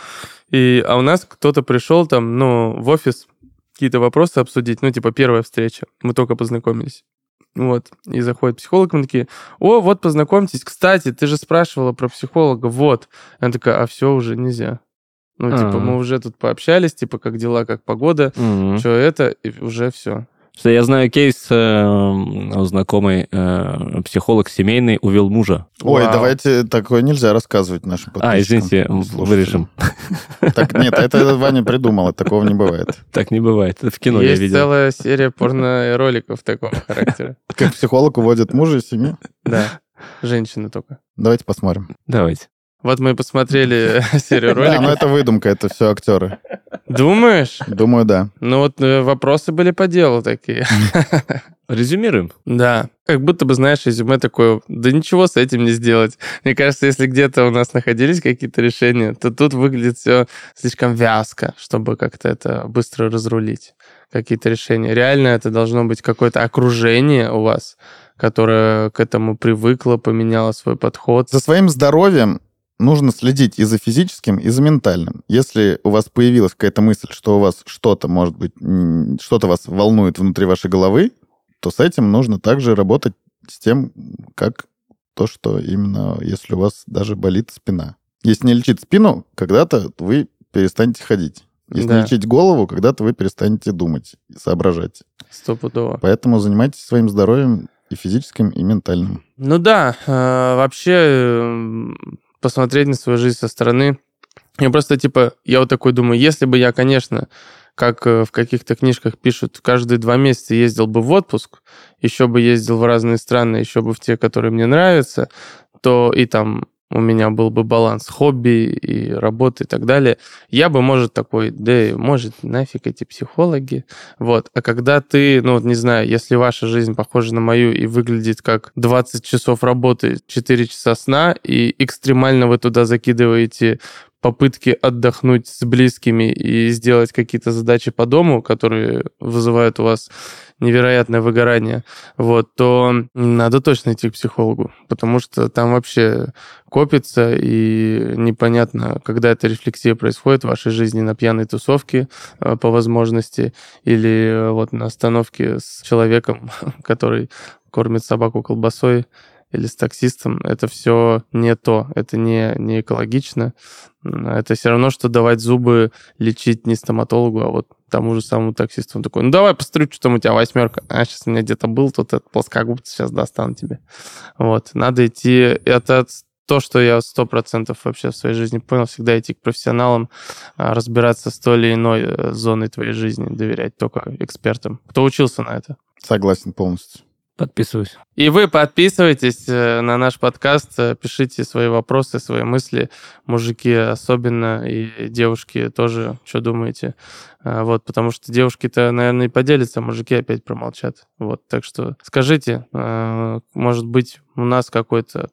Speaker 2: и, а у нас кто-то пришел там, ну, в офис какие-то вопросы обсудить, ну, типа первая встреча, мы только познакомились. Вот, и заходит психолог, мы такие, о, вот познакомьтесь, кстати, ты же спрашивала про психолога, вот. Она такая, а все, уже нельзя. Ну, типа,
Speaker 1: А.
Speaker 2: мы уже тут пообщались, типа, как дела, как погода, что это, и уже все.
Speaker 1: Что я знаю кейс, э, знакомый э, психолог семейный увел мужа.
Speaker 3: Ой,
Speaker 2: Вау.
Speaker 3: давайте такое нельзя рассказывать нашим подписчикам.
Speaker 1: А, извините,
Speaker 3: слушателям.
Speaker 1: вырежем. *laughs*
Speaker 3: Так, нет, это Ваня придумал, такого не бывает.
Speaker 1: Так не бывает. Это в кино я
Speaker 2: Есть
Speaker 1: видел.
Speaker 2: целая серия порно-роликов такого характера. *laughs*
Speaker 3: Как психолог уводит мужа из семьи.
Speaker 2: Да, женщины только.
Speaker 3: Давайте посмотрим.
Speaker 1: Давайте.
Speaker 2: Вот мы посмотрели *laughs* серию
Speaker 3: Да, но
Speaker 2: роликов.
Speaker 3: это выдумка, это все актеры.
Speaker 2: Думаешь?
Speaker 3: Думаю, да.
Speaker 2: Ну вот э, вопросы были по делу такие. *laughs*
Speaker 1: Резюмируем.
Speaker 2: Да, как будто бы, знаешь, резюме такое, да ничего с этим не сделать. Мне кажется, если где-то у нас находились какие-то решения, то тут выглядит все слишком вязко, чтобы как-то это быстро разрулить. Какие-то решения. Реально это должно быть какое-то окружение у вас, которое к этому привыкло, поменяло свой подход.
Speaker 3: За своим здоровьем нужно следить и за физическим, и за ментальным. Если у вас появилась какая-то мысль, что у вас что-то, может быть, что-то вас волнует внутри вашей головы, то с этим нужно также работать с тем, как то, что именно если у вас даже болит спина. Если не лечить спину, когда-то вы перестанете ходить. Если
Speaker 2: Да.
Speaker 3: не лечить голову, когда-то вы перестанете думать и соображать.
Speaker 2: Стопудово.
Speaker 3: Поэтому занимайтесь своим здоровьем и физическим, и ментальным.
Speaker 2: Ну да, э, вообще э, посмотреть на свою жизнь со стороны. Я просто, типа, я вот такой думаю, если бы я, конечно, как э, в каких-то книжках пишут, каждые два месяца ездил бы в отпуск, еще бы ездил в разные страны, еще бы в те, которые мне нравятся, то и там у меня был бы баланс хобби и работы и так далее, я бы, может, такой, да, может, нафиг эти психологи. Вот. А когда ты, ну, вот не знаю, если ваша жизнь похожа на мою и выглядит как 20 часов работы, 4 часа сна, и экстремально вы туда закидываете попытки отдохнуть с близкими и сделать какие-то задачи по дому, которые вызывают у вас невероятное выгорание, вот, то надо точно идти к психологу, потому что там вообще копится, и непонятно, когда эта рефлексия происходит в вашей жизни на пьяной тусовке э, по возможности, или э, вот на остановке с человеком, *laughs* который кормит собаку колбасой, или с таксистом, это все не то, это не, не экологично. Это все равно, что давать зубы лечить не стоматологу, а вот тому же самому таксисту. Он такой, ну давай посмотрю, что там у тебя восьмерка. А, сейчас у меня где-то был тут этот плоскогубцы, сейчас достану тебе. Вот, надо идти... Это то, что я сто процентов вообще в своей жизни понял, всегда идти к профессионалам, а, разбираться с той или иной э, зоной твоей жизни, доверять только экспертам. Кто учился на это?
Speaker 3: Согласен полностью.
Speaker 1: Подписываюсь.
Speaker 2: И вы подписывайтесь э, на наш подкаст, э, пишите свои вопросы, свои мысли, мужики особенно, и девушки тоже, что думаете. А, вот, потому что девушки-то, наверное, и поделятся, мужики опять промолчат. Вот, так что скажите, может быть, у нас какой-то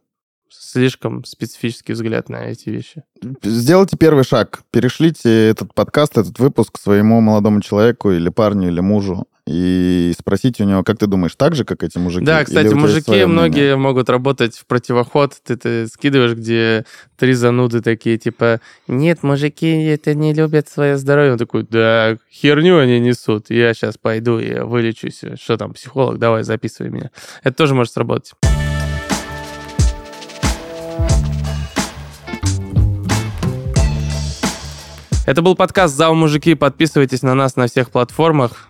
Speaker 2: слишком специфический взгляд на эти вещи.
Speaker 3: Сделайте первый шаг. Перешлите этот подкаст, этот выпуск своему молодому человеку или парню, или мужу и спросите у него, как ты думаешь, так же, как эти мужики?
Speaker 2: Да, кстати, мужики многие могут работать в противоход. Ты, ты скидываешь, где три зануды такие, типа, нет, мужики это не любят свое здоровье. Он такой, да, херню они несут. Я сейчас пойду и вылечусь. Что там, психолог, давай, записывай меня. Это тоже может сработать. Это был подкаст «Зал мужики». Подписывайтесь на нас на всех платформах.